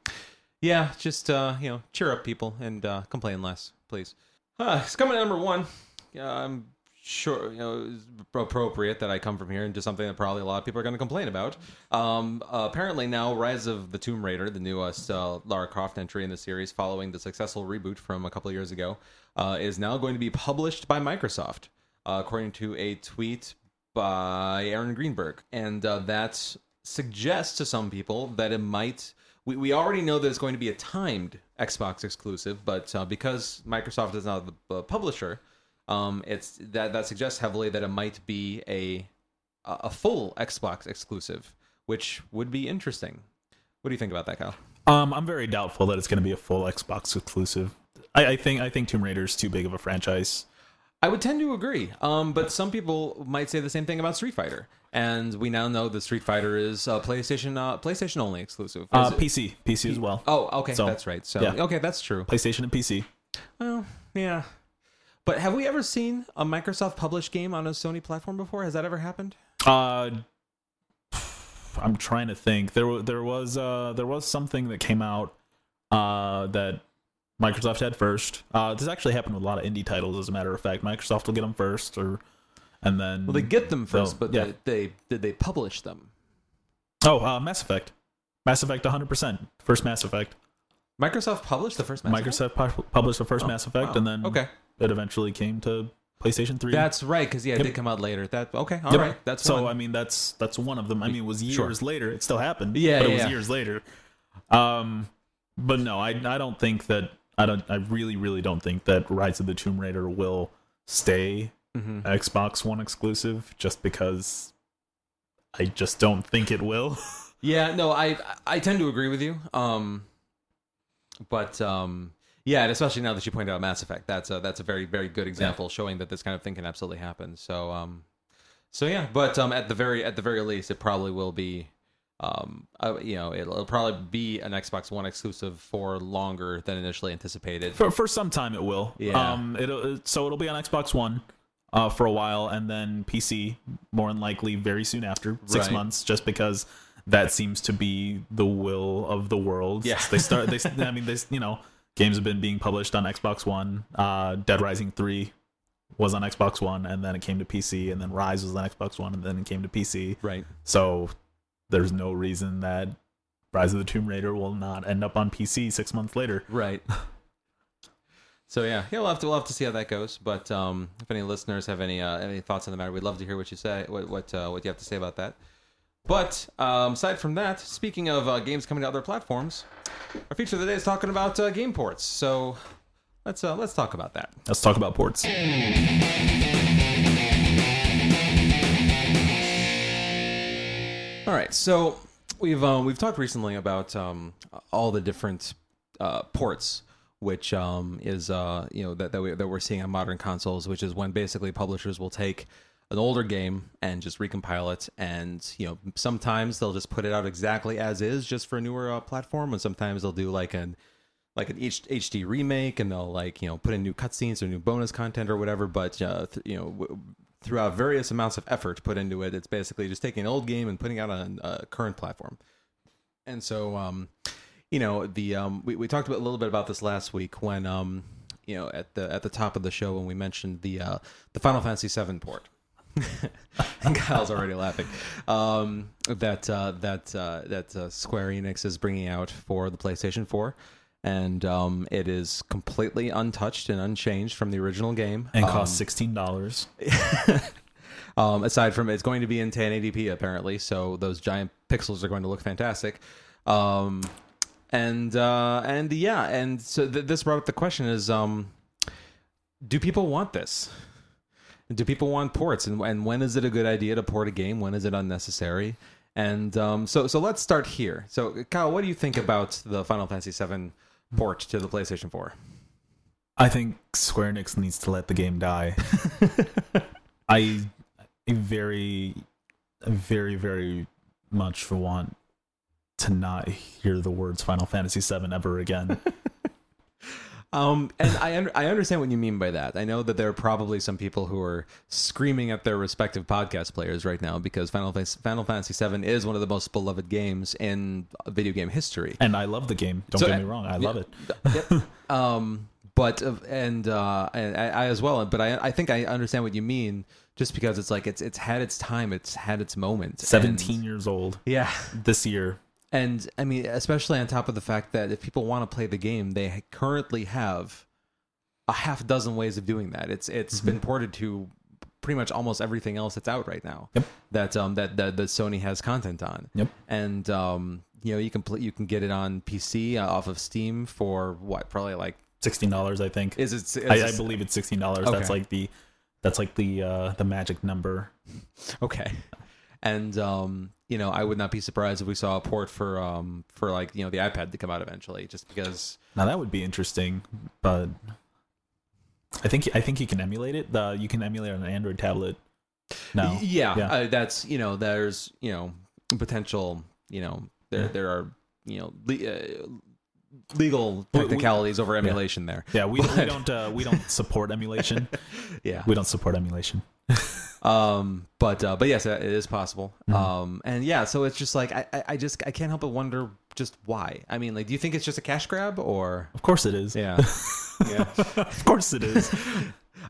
yeah, just uh, you know, cheer up, people, and uh, complain less, please. It's coming at number one. Yeah, I'm sure you know it's appropriate that I come from here into something that probably a lot of people are going to complain about. Um, uh, apparently now, Rise of the Tomb Raider, the newest uh, Lara Croft entry in the series, following the successful reboot from a couple years ago, uh, is now going to be published by Microsoft, uh, according to a tweet by Aaron Greenberg, and uh, that suggests to some people that it might. We, we already know that it's going to be a timed Xbox exclusive, but uh, because Microsoft is now the publisher, um, it's that that suggests heavily that it might be a a full Xbox exclusive, which would be interesting. What do you think about that, Kyle? Um, I'm very doubtful that it's going to be a full Xbox exclusive. I, I think I think Tomb Raider is too big of a franchise. I would tend to agree, um, but some people might say the same thing about Street Fighter, and we now know that Street Fighter is uh, PlayStation uh, PlayStation only exclusive. Uh, PC, PC as well. oh, okay, so, that's right. So yeah. okay, that's true. PlayStation and PC. Well, yeah. But have we ever seen a Microsoft published game on a Sony platform before? Has that ever happened? Uh, I'm trying to think. There there was uh there was something that came out uh that Microsoft had first. Uh, this actually happened with a lot of indie titles. As a matter of fact, Microsoft will get them first, or and then Well, they get them first, but yeah. they, they did they publish them? oh uh, Mass Effect, Mass Effect 100 percent first Mass Effect. Microsoft published the first Mass Effect. Microsoft pu- published the first Oh, Mass Effect, wow. and then Okay. It eventually came to PlayStation Three. That's right, because yeah, it Yep. did come out later. That okay, all right. Yep. That's so. one. I mean, that's that's one of them. I mean, it was years Sure. later. It still happened. Yeah, but it yeah, was yeah. years later. Um, but no, I I don't think that I don't. I really really don't think that Rise of the Tomb Raider will stay Mhm. Xbox One exclusive just because I just don't think it will. Yeah, no, I I tend to agree with you. Um, but um, yeah, and especially now that you point out Mass Effect, that's a that's a very very good example showing that this kind of thing can absolutely happen. So um, so yeah, but um, at the very at the very least, it probably will be. Um, uh, you know, it'll, it'll probably be an Xbox One exclusive for longer than initially anticipated. for for some time it will. Yeah. Um. It'll so it'll be on Xbox One. Uh, for a while, and then PC more than likely very soon after six Right. months, just because that seems to be the will of the world. Yeah. they start. They, I mean, they, you know, games have been being published on Xbox One. Uh, Dead Rising three was on Xbox One, and then it came to PC, and then Ryse was on Xbox One, and then it came to PC. Right. So there's no reason that Rise of the Tomb Raider will not end up on PC six months later. Right. So yeah, yeah, we'll have to we'll have to see how that goes. But um, if any listeners have any uh, any thoughts on the matter, we'd love to hear what you say, what what uh, what you have to say about that. But um, aside from that, speaking of uh, games coming to other platforms, our feature of the day is talking about uh, game ports. So let's uh, let's talk about that. Let's talk about ports. All right, so we've um, we've talked recently about um, all the different uh, ports, which um, is uh, you know that that, we, that we're seeing on modern consoles, which is when basically publishers will take an older game and just recompile it, and you know sometimes they'll just put it out exactly as is, just for a newer uh, platform, and sometimes they'll do like an like an H- HD remake, and they'll like you know put in new cutscenes or new bonus content or whatever. But uh, th- you know, w- throughout various amounts of effort put into it, it's basically just taking an old game and putting out on a current platform. And so, um, you know, the um, we we talked about, a little bit about this last week when um, you know at the at the top of the show when we mentioned the uh, the Final Fantasy VII port. and Kyle's already laughing. Um, that uh, that uh, that uh, Square Enix is bringing out for the PlayStation 4, and um, it is completely untouched and unchanged from the original game. And Um, costs sixteen dollars. um, aside from it's going to be in 1080p apparently, so those giant pixels are going to look fantastic. Um, and uh, and yeah, and so th- this brought up the question: is um, do people want this? Do people want ports, and, and when is it a good idea to port a game? When is it unnecessary? And um, so so let's start here. So Kyle, what do you think about the Final Fantasy VII port to the PlayStation 4? I think Square Enix needs to let the game die. I, I very, very, very much want to not hear the words Final Fantasy 7 ever again. Um, and I un- I understand what you mean by that. I know that there are probably some people who are screaming at their respective podcast players right now because Final Fantasy, Final Fantasy VII is one of the most beloved games in video game history. and I love the game. Don't So, get me uh, wrong. I love it. Um, but uh, and uh, and I, I as well. But I I think I understand what you mean. Just because it's like it's it's had its time, it's had its moment. and- Seventeen years old yeah. this year. And I mean, especially on top of the fact that if people want to play the game, they currently have a half dozen ways of doing that. It's it's been ported to pretty much almost everything else that's out right now. Yep. That um that that, that Sony has content on. Yep. And um you know you can pl- you can get it on PC uh, off of Steam for what probably like Sixteen dollars, I think. is it? Is I, I believe it's sixteen dollars. Okay. That's like the, that's like the uh, the magic number. Okay. And um, you know, I would not be surprised if we saw a port for um for like you know the iPad to come out eventually, just because. Now that would be interesting, but I think I think you can emulate it. The you can emulate it on an Android tablet. No, yeah, Yeah. Uh, that's you know, there's you know potential. You know, there Yeah. there are you know le- uh, legal We- we- technicalities over emulation there. yeah, we, we don't uh, we don't support emulation. Yeah. We don't support emulation. Um, but uh, but yes, it is possible. Mhm. Um, and yeah, so it's just like I, I I just I can't help but wonder just why. I mean, like, do you think it's just a cash grab or? Of course it is. Yeah. yeah. of course it is.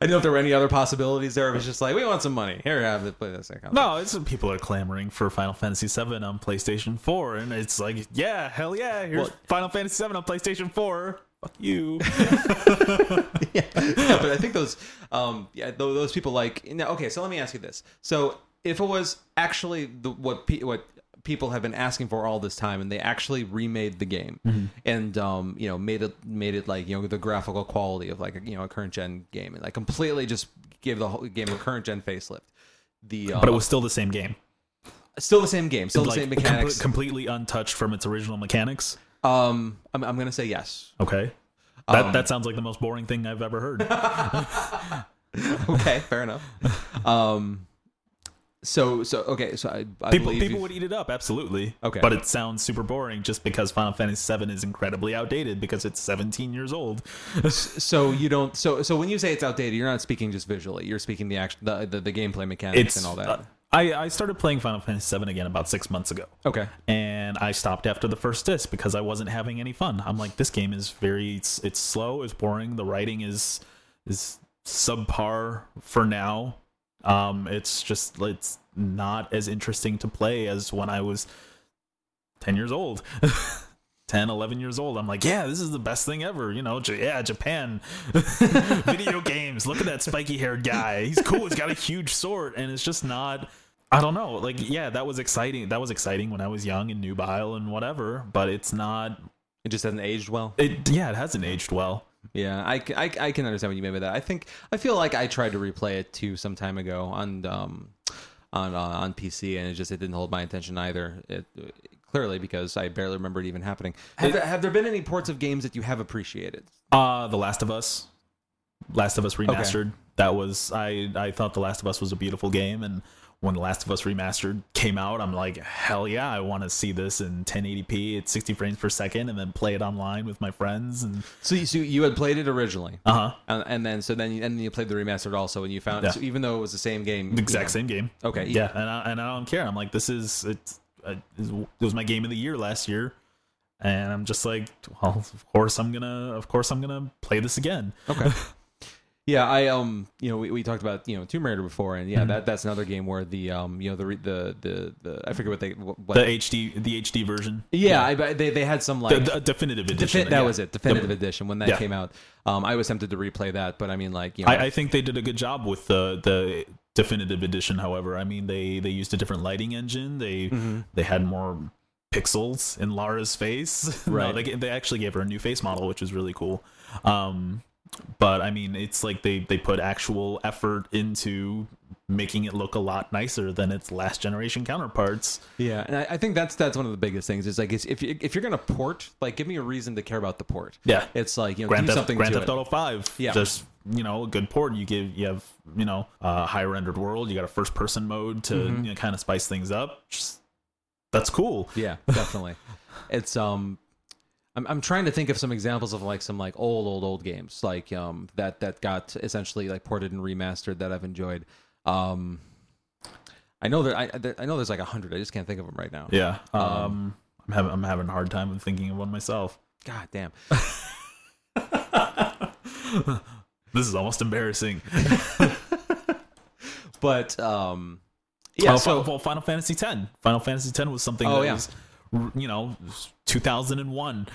I don't know if there were any other possibilities there. It was just like, we want some money. Here, we have it. Play this. Like, No, it's people are clamoring for Final Fantasy VII on PlayStation 4, and it's like, yeah, hell yeah, here's Well- Final Fantasy VII on PlayStation 4. Fuck you. yeah, but I think those, um, yeah, tho- those people like. Now, okay, so let me ask you this: so if it was actually the what pe- what people have been asking for all this time, and they actually remade the game, and um, you know, made it made it like you know the graphical quality of like a, you know a current gen game, and like completely just gave the whole game a current gen facelift. The um, but it was still the same game. still the same game, still the Like, same comple- mechanics. completely untouched from its original mechanics. Um, I'm, I'm gonna say yes. Okay. That, Um, that sounds like the most boring thing I've ever heard. okay, fair enough. Um, so so okay, so I, I people people would eat it up, absolutely. Okay. But it sounds super boring just because Final Fantasy VII is incredibly outdated because it's 17 years old. So you don't. So so when you say it's outdated, you're not speaking just visually. You're speaking the action, the the, the gameplay mechanics It's and all that. uh, I, I started playing Final Fantasy VII again about six months ago. okay. and I stopped after the first disc because I wasn't having any fun. I'm like, this game is very, it's, it's slow, it's boring. The writing is is subpar for now. Um, it's just it's not as interesting to play as when I was ten years old. 10 11 years old i'm like yeah this is the best thing ever you know J- yeah japan video games look at that spiky haired guy he's cool he's got a huge sword and it's just not I don't know. Like, yeah, that was exciting. That was exciting when I was young and nubile and whatever. But it's not. It just hasn't aged well. It yeah, it hasn't aged well. Yeah, I, I, I can understand what you mean by that. I think I feel like I tried to replay it too some time ago on um on uh, on PC, and it just it didn't hold my attention either. It clearly because I barely remember it even happening. Have, there, have there been any ports of games that you have appreciated? Uh The Last of Us, Last of Us remastered. That was I. I thought The Last of Us was a beautiful game, and when The Last of Us remastered came out, I'm like, hell yeah, I want to see this in 1080p at 60 frames per second, and then play it online with my friends. And So you, so you had played it originally, uh huh, and, and then so then you, and then you played the remastered also, and you found Yeah. so even though it was the same game, the exact same game. Okay, Yeah, and I, and I don't care. I'm like, this is it's uh, it was my game of the year last year, and I'm just like, well, of course I'm gonna, of course I'm gonna play this again. Okay. Yeah, I um, you know, we, we talked about you know Tomb Raider before, and yeah, that that's another game where the um, you know, the the the, the I forget what they what, The HD, the HD version. yeah, I, they they had some like the definitive defi- edition. that yeah. was it, definitive The- edition when that Yeah. came out. Um, I was tempted to replay that, but I mean, like you know, I, I think they did a good job with the the definitive edition. However, I mean they they used a different lighting engine. They Mm-hmm. they had more pixels in Lara's face. no, Right. they they actually gave her a new face model, which was really cool. Um, but I mean, it's like they they put actual effort into making it look a lot nicer than its last generation counterparts. yeah, and I, I think that's that's one of the biggest things. Is like it's, if you, if you're gonna port, like give me a reason to care about the port. Yeah. It's like you know, Grand do Theft, something Grand to Theft. Auto Five. Yeah. just you know, a good port. You give you have you know a high rendered world. You got a first person mode to Mm-hmm. you know, kind of spice things up. Just, that's cool. Yeah, definitely. it's um I'm I'm trying to think of some examples of like some like old old old games like um that that got essentially like ported and remastered that I've enjoyed. Um I know that I there- I know there's like a hundred. I just can't think of them right now. Yeah. Um, I'm having I'm having a hard time of thinking of one myself. God damn. This is almost embarrassing. But um yeah, oh, so well, Final Fantasy X. Final Fantasy X was something Oh, that yeah. was, you know, 2001.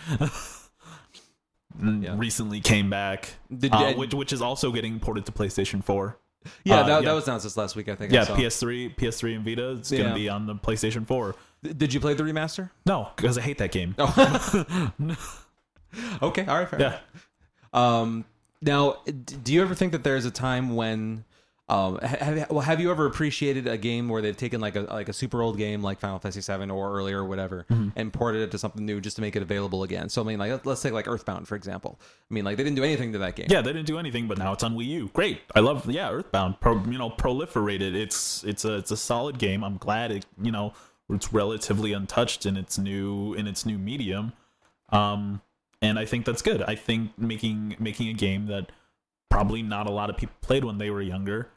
Yeah. Recently came back, Did- uh, which which is also getting ported to PlayStation 4. yeah, uh, that, yeah. that was announced this last week I think. I Yeah, saw. PS3, PS3 and Vita. It's Yeah. gonna be on the PlayStation 4. Did you play the remaster? No, because I hate that game. Oh. okay, all right, fair. Yeah. Um, now, do you ever think that there's a time when, um, have, well, have you ever appreciated a game where they've taken like a like a super old game like Final Fantasy VII or earlier or whatever and ported it to something new just to make it available again? So I mean, like let's take like Earthbound for example. I mean, like they didn't do anything to that game. Yeah, they didn't do anything, but now it's on Wii U. Great, I love. Yeah, Earthbound. Pro, you know, proliferated. It's it's a it's a solid game. I'm glad it. You know, it's relatively untouched in its new in its new medium. Um, and I think that's good. I think making making a game that probably not a lot of people played when they were younger,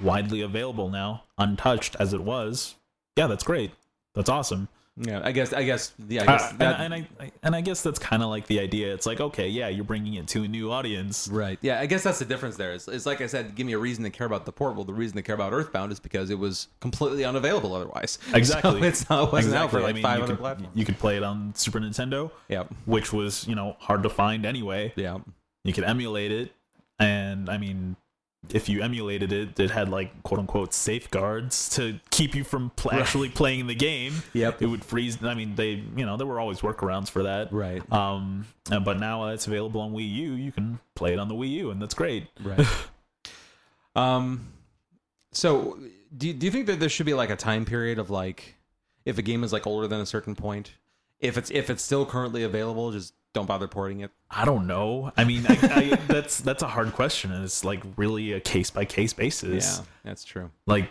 widely available now, untouched as it was. Yeah, that's great. That's awesome. Yeah, I guess. I guess. Yeah, I guess. Uh, that, and, and I and I guess that's kind of like the idea. It's like okay, yeah, you're bringing it to a new audience. Right. Yeah, I guess that's the difference there. It's, it's like I said, give me a reason to care about the portable. The reason to care about Earthbound is because it was completely unavailable otherwise. Exactly. So it's not, it wasn't out for like I mean, five you could, platforms. you could play it on Super Nintendo, Yeah. which was you know hard to find anyway. Yeah. You could emulate it, and I mean, if you emulated it, it had like quote unquote safeguards to keep you from pl- actually playing the game. Yep. It would freeze. I mean, they you know there were always workarounds for that. Right. Um, but now it's available on Wii U. You can play it on the Wii U, and that's great. Right. um. So, do you, do you think that there should be like a time period of like, if a game is like older than a certain point, if it's if it's still currently available, just don't bother porting it. I don't know. I mean, I, I, that's that's a hard question, and it's like really a case by case basis. Yeah, that's true. Like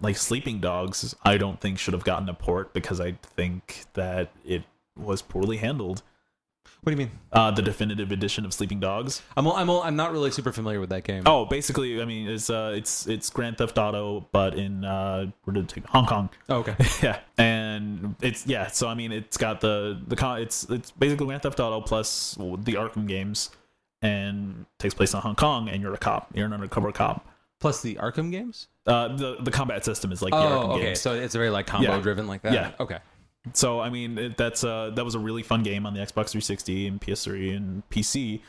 like Sleeping Dogs, I don't think should have gotten a port because I think that it was poorly handled. What do you mean? Uh, the definitive edition of Sleeping Dogs. I'm I'm I'm not really super familiar with that game. Oh, basically, I mean, it's uh, it's it's Grand Theft Auto, but in uh, where did it take Hong Kong. Oh, okay. yeah, and it's yeah. So I mean, it's got the the con- it's it's basically Grand Theft Auto plus the Arkham games, and takes place in Hong Kong, and you're a cop. You're an undercover cop. Plus the Arkham games. Uh, the the combat system is like the Oh, Arkham okay. games. So it's very like combo Yeah. driven like that. Yeah. Okay. So I mean, it, that's uh that was a really fun game on the Xbox 360 and PS3 and PC,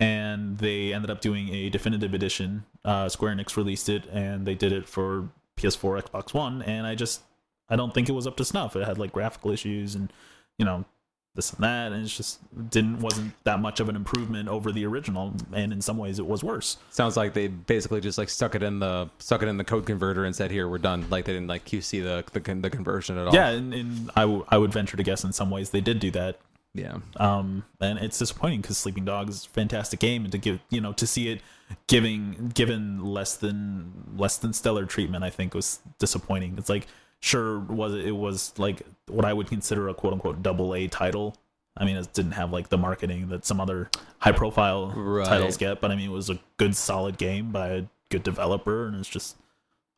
and they ended up doing a definitive edition. Uh, Square Enix released it, and they did it for PS4, Xbox One, and I just I don't think it was up to snuff. It had like graphical issues and you know this and that, and it's just didn't wasn't that much of an improvement over the original, and in some ways it was worse. Sounds like they basically just like stuck it in the stuck it in the code converter and said, "Here, we're done." Like they didn't like QC the the, the conversion at all. Yeah, and, and I, w- I would venture to guess in some ways they did do that. Yeah. um and it's disappointing because sleeping dogs is a fantastic game and to give you know to see it giving given less than less than stellar treatment i think was disappointing it's like sure was it, was like what i would consider a quote unquote double a title i mean it didn't have like the marketing that some other high profile Right. titles get but i mean it was a good solid game by a good developer and it's just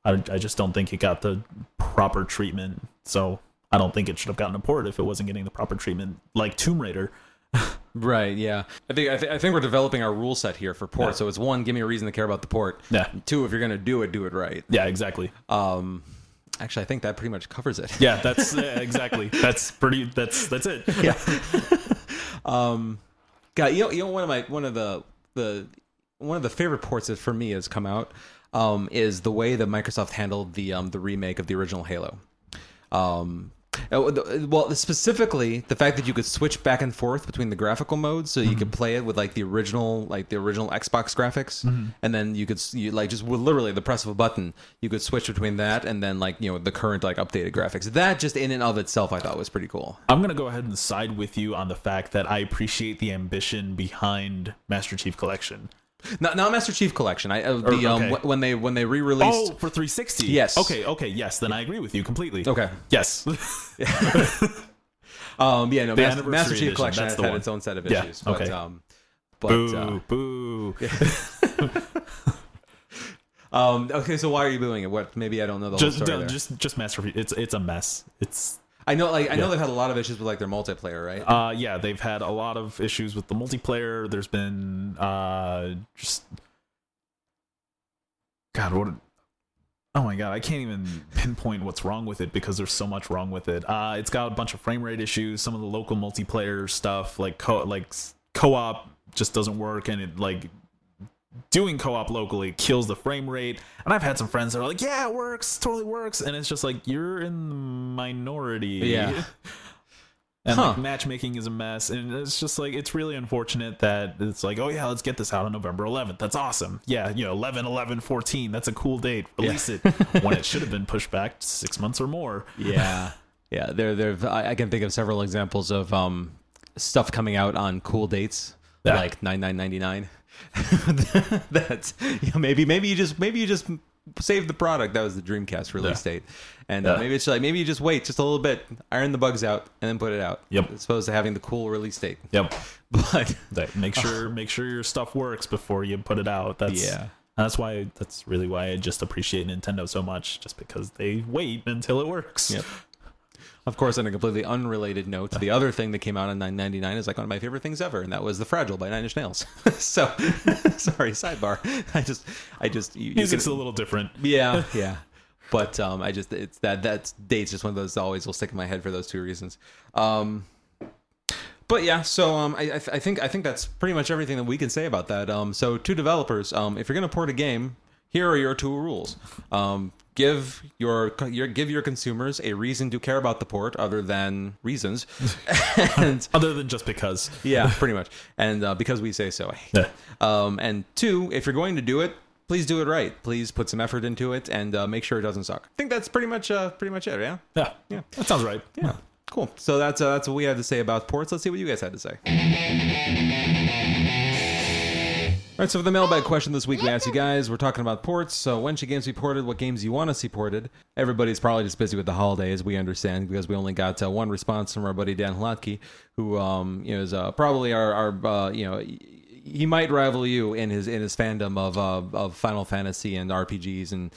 I, I just don't think it got the proper treatment so i don't think it should have gotten a port if it wasn't getting the proper treatment like tomb raider Right. Yeah. I think I, th- I think we're developing our rule set here for port. Yeah. So it's one, give me a reason to care about the port. Yeah. Two, if you're gonna do it, do it right. Yeah, exactly. Um, actually, I think that pretty much covers it. Yeah, that's yeah, exactly. That's pretty. That's that's it. yeah. um, God, you know, you know, one of my one of the the one of the favorite ports that for me has come out um, is the way that Microsoft handled the um, the remake of the original Halo. Um, uh, Uh, well, specifically the fact that you could switch back and forth between the graphical modes, so you could mm-hmm. play it with like the original, like the original Xbox graphics, mm-hmm. and then you could you, like just with literally the press of a button, you could switch between that and then like you know the current like updated graphics. That just in and of itself, I thought was pretty cool. I'm gonna go ahead and side with you on the fact that I appreciate the ambition behind Master Chief Collection. Not, not Master Chief Collection. I uh, the um, okay. wh- when they when they re-released. Oh, for 360. Yes. Okay. Okay. Yes. Then I agree with you completely. Okay. Yes. Um, yeah, no, The Mas- Master Chief Edition, Collection has had one. its own set of Yeah, issues. But, okay. um, but boo. uh, boo. um, okay, so why are you booing it? What? Maybe I don't know the Just, whole story there. just, just Master. It's, it's a mess. It's. I know, like, I know yeah. they've had a lot of issues with like their multiplayer, right? Uh, yeah, they've had a lot of issues with the multiplayer. There's been uh, just God, what? Oh my god, I can't even pinpoint what's wrong with it because there's so much wrong with it. Uh, it's got a bunch of frame rate issues. Some of the local multiplayer stuff, like co- like co-op, just doesn't work, and it like doing co-op locally kills the frame rate. And I've had some friends that are like, "Yeah, it works, totally works," and it's just like you're in the minority. Yeah. And Huh. like matchmaking is a mess, and it's just like it's really unfortunate that it's like, oh yeah, let's get this out on November 11th. That's awesome. Yeah, you know, 11, 11, 14. That's a cool date. Release it when it should have been pushed back six months or more. yeah, yeah. There, there. I, can think of several examples of um stuff coming out on cool dates, Yeah. like nine nine ninety nine. That's you know, maybe maybe you just maybe you just save the product. That was the Dreamcast release Yeah. date, and uh, maybe it's like maybe you just wait just a little bit, iron the bugs out, and then put it out. Yep. as opposed to having the cool release date. Yep. But make sure make sure your stuff works before you put it out. That's Yeah. That's why. That's really why I just appreciate Nintendo so much, just because they wait until it works. Yep. Of course, on a completely unrelated note, the other thing that came out in 999 is like one of my favorite things ever, and that was The Fragile by Nine Inch Nails. so, sorry, sidebar. I just, I just, you, you Music's can- a little different. yeah, yeah. But um, I just, it's that that date's just one of those always will stick in my head for those two reasons. Um, but yeah, so um, I, I think I think that's pretty much everything that we can say about that. Um, so two developers, um, if you're going to port a game, here are your two rules. Um, give your, your give your consumers a reason to care about the port other than reasons, and Other than just because. yeah, pretty much. And uh, because we say so. Yeah. Um, and two, if you're going to do it, please do it right. Please put some effort into it and uh, make sure it doesn't suck. I think that's pretty much uh, pretty much it. Yeah. Yeah. Yeah. That sounds right. Yeah. Cool. So that's uh, that's what we had to say about ports. Let's see what you guys had to say. All right, so for the mailbag question this week, we asked you guys, we're talking about ports. So when should games be ported? What games you want to see ported? Everybody's probably just busy with the holidays, we understand, because we only got uh, one response from our buddy Dan Hlatke, who um, you know is uh, probably our, our uh, you know he might rival you in his in his fandom of uh, of Final Fantasy and RPGs and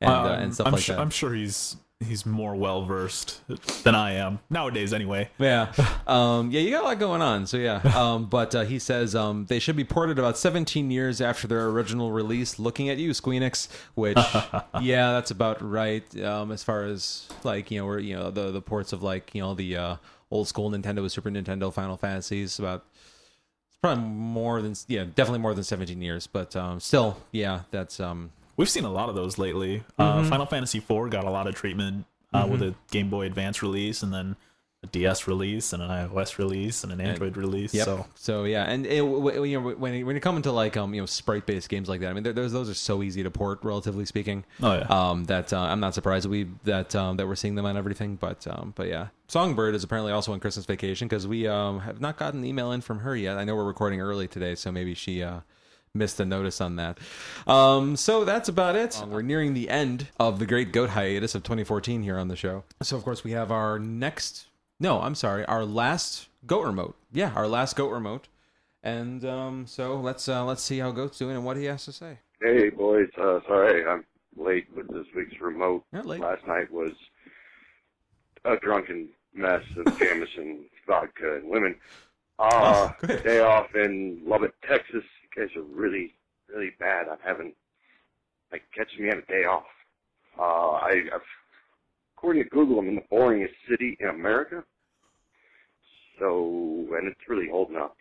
and, uh, Um, and stuff I'm like su- that. I'm sure he's he's more well versed than I am nowadays. Anyway. Yeah. Um, yeah, you got a lot going on. So, yeah. Um, but uh, he says um, they should be ported about 17 years after their original release. Looking at you, Squeenix, which, yeah, that's about right. Um, as far as, like, you know, we're, you know, the, the ports of, like, you know, the uh, old school Nintendo, Super Nintendo, Final Fantasies, about, it's probably more than, yeah, definitely more than 17 years. But um, still, yeah, that's, um, We've seen a lot of those lately. Mm-hmm. Uh, Final Fantasy IV got a lot of treatment uh, with a Game Boy Advance release, and then a DS release, and an iOS release, and an Android release. Yep. So So yeah, and it, you know when you- when you come into like um you know sprite based games like that, I mean those those are so easy to port, relatively speaking. Oh, yeah. Um, that uh, I'm not surprised that we that um that we're seeing them on everything, but um but yeah, Songbird is apparently also on Christmas vacation because we um have not gotten an email in from her yet. I know we're recording early today, so maybe she uh missed a notice on that. Um, so that's about it. we're nearing the end of the great goat hiatus of 2014 here on the show. So of course we have our next. No, I'm sorry, our last goat remote. Yeah, our last goat remote. And um, so let's uh, let's see how goat's doing and what he has to say. Hey boys, uh, sorry I'm late with this week's remote. Not late. Last night was a drunken mess of Jameson, vodka, and women. Uh, Oh, good. day off in Lubbock, Texas. Guys are really, really bad. I'm having like catching me on a day off. Uh, I, I've, according to Google, I'm in the boringest city in America. So, and it's really holding up.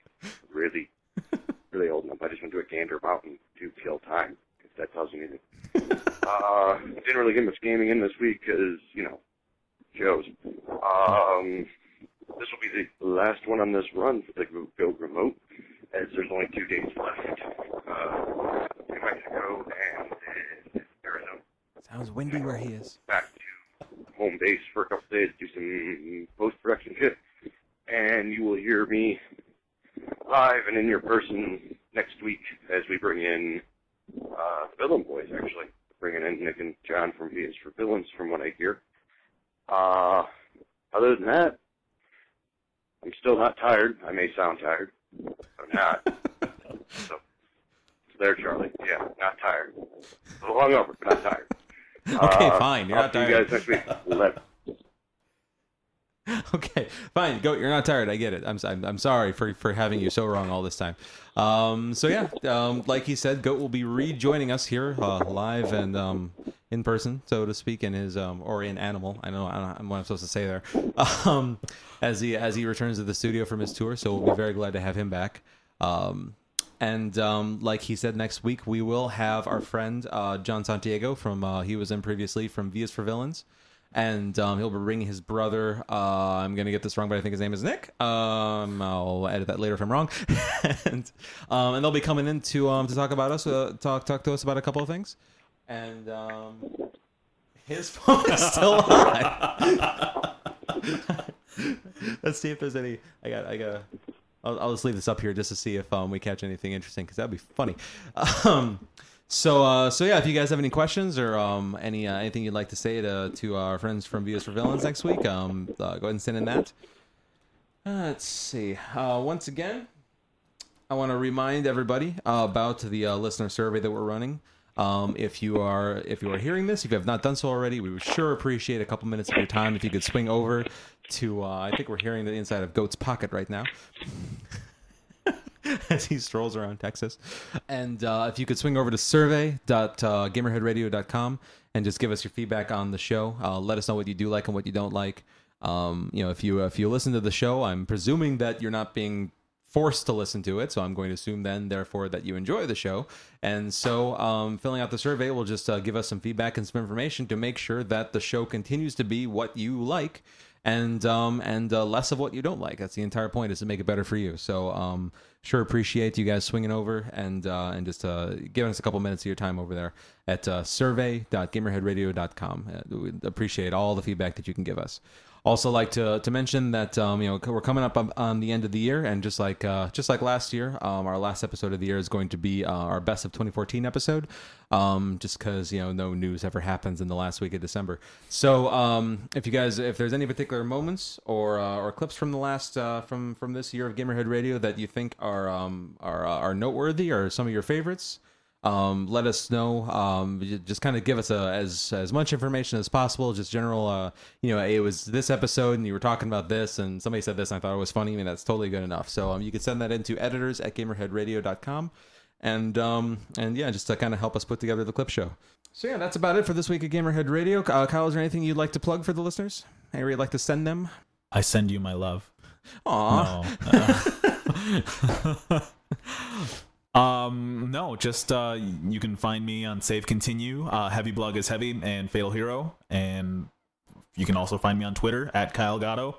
Really, really holding up. I just went to a gander mountain to kill time, if that tells you anything. uh, didn't really get much gaming in this week because, you know, shows. Um, this will be the last one on this run for the Go Remote, as there's only two days left. Uh, New Mexico and Arizona. Sounds windy where he is. Back to home base for a couple days, do some post-production shit. And you will hear me live and in your person next week as we bring in uh, the Villain Boys, actually. Bringing in Nick and John from V is for Villains, from what I hear. Uh, other than that, I'm still not tired. I may sound tired, I'm not. so, there, Charlie. Yeah, not tired. A little hungover, but not tired. Okay, Uh, fine. You're I'll not tired. you guys next week. Let, okay, fine. Goat, you're not tired. I get it. I'm I'm, I'm sorry for, for having you so wrong all this time. Um, so yeah, um, like he said, Goat will be rejoining us here uh, live and um, in person, so to speak, in his um, or in animal. I know I don't know what I'm supposed to say there. Um, as he as he returns to the studio from his tour, so we'll be very glad to have him back. Um, and um, like he said, next week we will have our friend uh, John Santiago from uh, he was in previously from V is for Villains, and um, he'll be bringing his brother. Uh, I'm gonna get this wrong, but I think his name is Nick. Um, I'll edit that later if I'm wrong. and um, and they'll be coming in to um, to talk about us, uh, talk talk to us about a couple of things. And um, his phone is still on. Let's see if there's any. I got. I got. I'll, I'll just leave this up here just to see if um, we catch anything interesting because that'd be funny. Um, so uh, so yeah, if you guys have any questions or um, any uh, anything you'd like to say to to our friends from V is for Villains next week, um, uh, go ahead and send in that. Uh, let's see. Uh, once again, I want to remind everybody about the uh, listener survey that we're running. Um, if you are if you are hearing this, if you have not done so already, we would sure appreciate a couple minutes of your time if you could swing over to. Uh, I think we're hearing the inside of Goat's pocket right now. as he strolls around Texas. And uh, if you could swing over to survey.gamerheadradio.com and just give us your feedback on the show, uh, let us know what you do like and what you don't like. Um, you know, if you if you listen to the show, I'm presuming that you're not being forced to listen to it, so I'm going to assume then, therefore, that you enjoy the show. And so, um, filling out the survey will just uh, give us some feedback and some information to make sure that the show continues to be what you like and um, and uh, less of what you don't like. That's the entire point is to make it better for you. So um, sure appreciate you guys swinging over and uh, and just uh, giving us a couple minutes of your time over there at uh, survey.gamerheadradio.com. Uh, we appreciate all the feedback that you can give us. Also, like to to mention that um, you know we're coming up on, the end of the year, and just like uh, just like last year, um, our last episode of the year is going to be uh, our best of 2014 episode. Um, just because you know no news ever happens in the last week of December. So um, if you guys, if there's any particular moments or uh, or clips from the last uh, from from this year of Gamerhead Radio that you think are um, are uh, are noteworthy or some of your favorites um, let us know. Um, just kind of give us a, as as much information as possible. Just general, uh, you know, it was this episode, and you were talking about this, and somebody said this, and I thought it was funny. I mean, that's totally good enough. So um, you can send that into editors at gamerheadradio.com. and um, and yeah, just to kind of help us put together the clip show. So yeah, that's about it for this week at Gamerhead Radio. Uh, Kyle, is there anything you'd like to plug for the listeners? Anywhere you'd like to send them? I send you my love. Aw. No. Uh, Um, no, just uh, you can find me on Save Continue. Uh, heavy Blog is Heavy and Fatal Hero, and you can also find me on Twitter at Kyle Gaddo.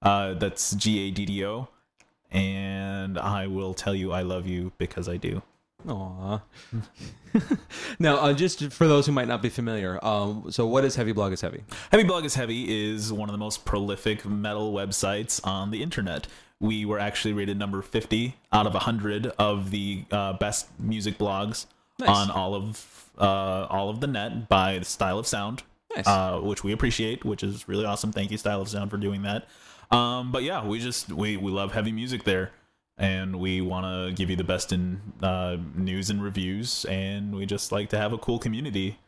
Uh, that's G A D D O, and I will tell you I love you because I do. Aw. now, uh, just for those who might not be familiar, um, so what is Heavy Blog is Heavy? Heavy Blog is Heavy is one of the most prolific metal websites on the internet we were actually rated number 50 out of 100 of the uh, best music blogs nice. on all of uh, all of the net by Style of Sound, nice. uh, which we appreciate, which is really awesome. Thank you, Style of Sound, for doing that. Um, but yeah, we just we we love heavy music there, and we want to give you the best in uh, news and reviews, and we just like to have a cool community.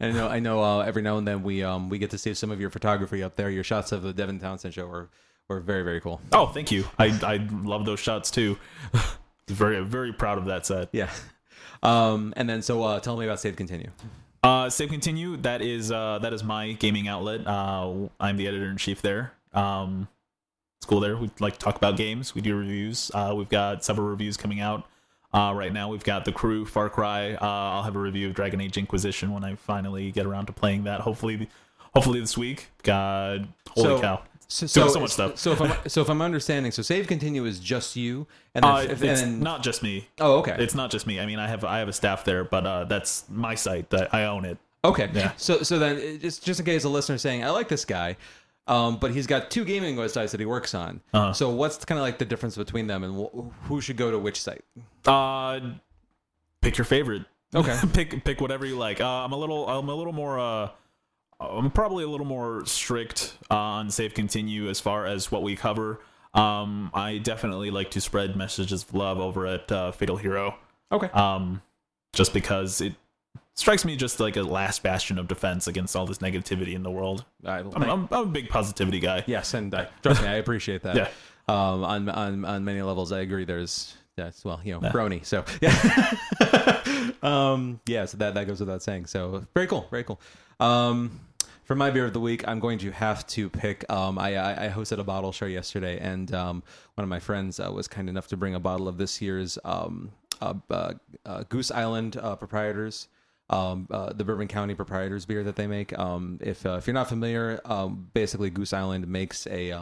And I know, I know. Uh, every now and then we um we get to see some of your photography up there. Your shots of the Devin Townsend show are were very very cool. Oh, thank you. I I love those shots too. very very proud of that set. Yeah. Um, and then so uh, tell me about Save Continue. Uh, Save Continue. That is uh, that is my gaming outlet. Uh, I'm the editor in chief there. Um, it's cool there. We like to talk about games. We do reviews. Uh, we've got several reviews coming out. Uh, right now, we've got the crew, Far Cry. Uh, I'll have a review of Dragon Age Inquisition when I finally get around to playing that. Hopefully, hopefully this week. God, holy so, cow! So, so, so much stuff. So if I'm so if I'm understanding, so save continue is just you, and then, uh, if, it's and, not just me. Oh, okay. It's not just me. I mean, I have I have a staff there, but uh, that's my site. That I own it. Okay. Yeah. So so then just just in case a listener saying I like this guy, um, but he's got two gaming websites that he works on. Uh-huh. So what's kind of like the difference between them, and wh- who should go to which site? Uh, pick your favorite. Okay. pick pick whatever you like. Uh, I'm a little I'm a little more uh I'm probably a little more strict on Save continue as far as what we cover. Um, I definitely like to spread messages of love over at uh, Fatal Hero. Okay. Um, just because it strikes me just like a last bastion of defense against all this negativity in the world. I, am I'm, I'm, a big positivity guy. Yes, and uh, trust me, I appreciate that. yeah. Um, on on on many levels, I agree. There's yes, well, you know, yeah. brony. So yeah. um, yeah. So that that goes without saying. So very cool, very cool. Um, for my beer of the week, I'm going to have to pick. Um, I, I, hosted a bottle show yesterday, and um, one of my friends uh, was kind enough to bring a bottle of this year's um, uh, uh, uh Goose Island uh, proprietors. Um, uh, the Bourbon County proprietors beer that they make. Um, if if you're not familiar, um, basically Goose Island makes a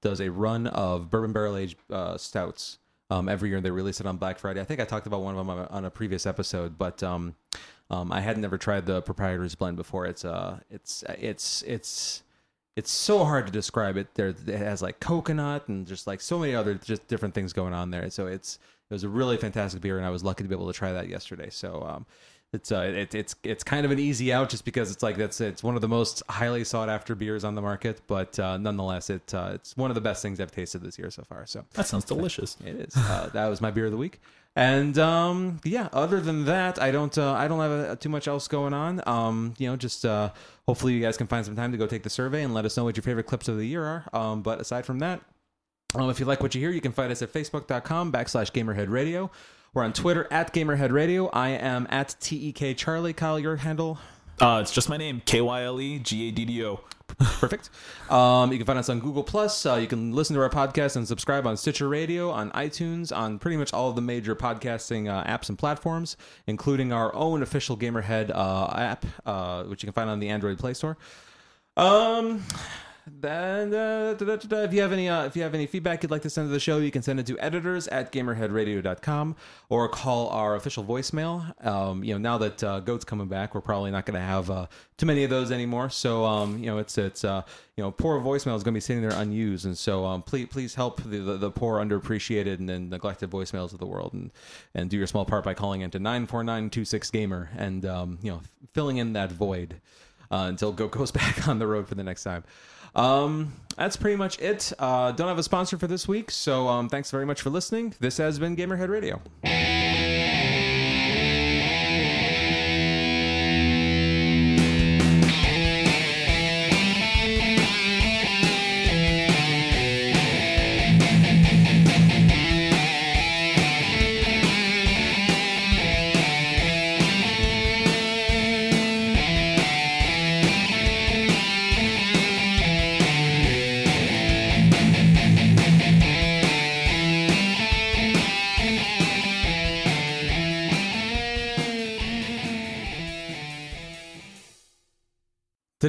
does a run of bourbon barrel aged stouts every year. They release it on Black Friday. I think I talked about one of them on a, previous episode, but um, I had never tried the proprietor's blend before. It's uh, it's it's it's it's so hard to describe it. There, it has like coconut and just like so many other just different things going on there. So it's it was a really fantastic beer, and I was lucky to be able to try that yesterday. So um, it's uh, it, it's it's kind of an easy out just because it's like that's it's one of the most highly sought after beers on the market, but uh, nonetheless, it uh, it's one of the best things I've tasted this year so far. So that sounds delicious. It is. Uh, that was my beer of the week. And um, yeah, other than that, I don't uh, I don't have uh too much else going on. Um, you know, just uh, hopefully you guys can find some time to go take the survey and let us know what your favorite clips of the year are. Um, but aside from that, um, if you like what you hear, you can find us at facebook.com backslash gamerhead radio. We're on Twitter at gamerhead radio. I am at TEK Charlie. Kyle, your handle? Uh, it's just my name, K Y L E G A D D O. Perfect. Um, you can find us on Google Plus. Uh, you can listen to our podcast and subscribe on Stitcher Radio, on iTunes, on pretty much all of the major podcasting uh, apps and platforms, including our own official Gamerhead uh, app, uh, which you can find on the Android Play Store. Um, then uh, if you have any uh, if you have any feedback you'd like to send to the show you can send it to editors at gamerheadradio.com or call our official voicemail. Um, you know now that uh, goat's coming back we're probably not going to have uh, too many of those anymore. So um, you know it's it's uh, you know poor voicemail is going to be sitting there unused. And so um, please please help the, the, the poor underappreciated and, and neglected voicemails of the world. And and do your small part by calling into 94926 gamer and um, you know filling in that void uh, until Goat goes back on the road for the next time. Um, that's pretty much it. Uh, don't have a sponsor for this week, so um, thanks very much for listening. This has been Gamerhead Radio.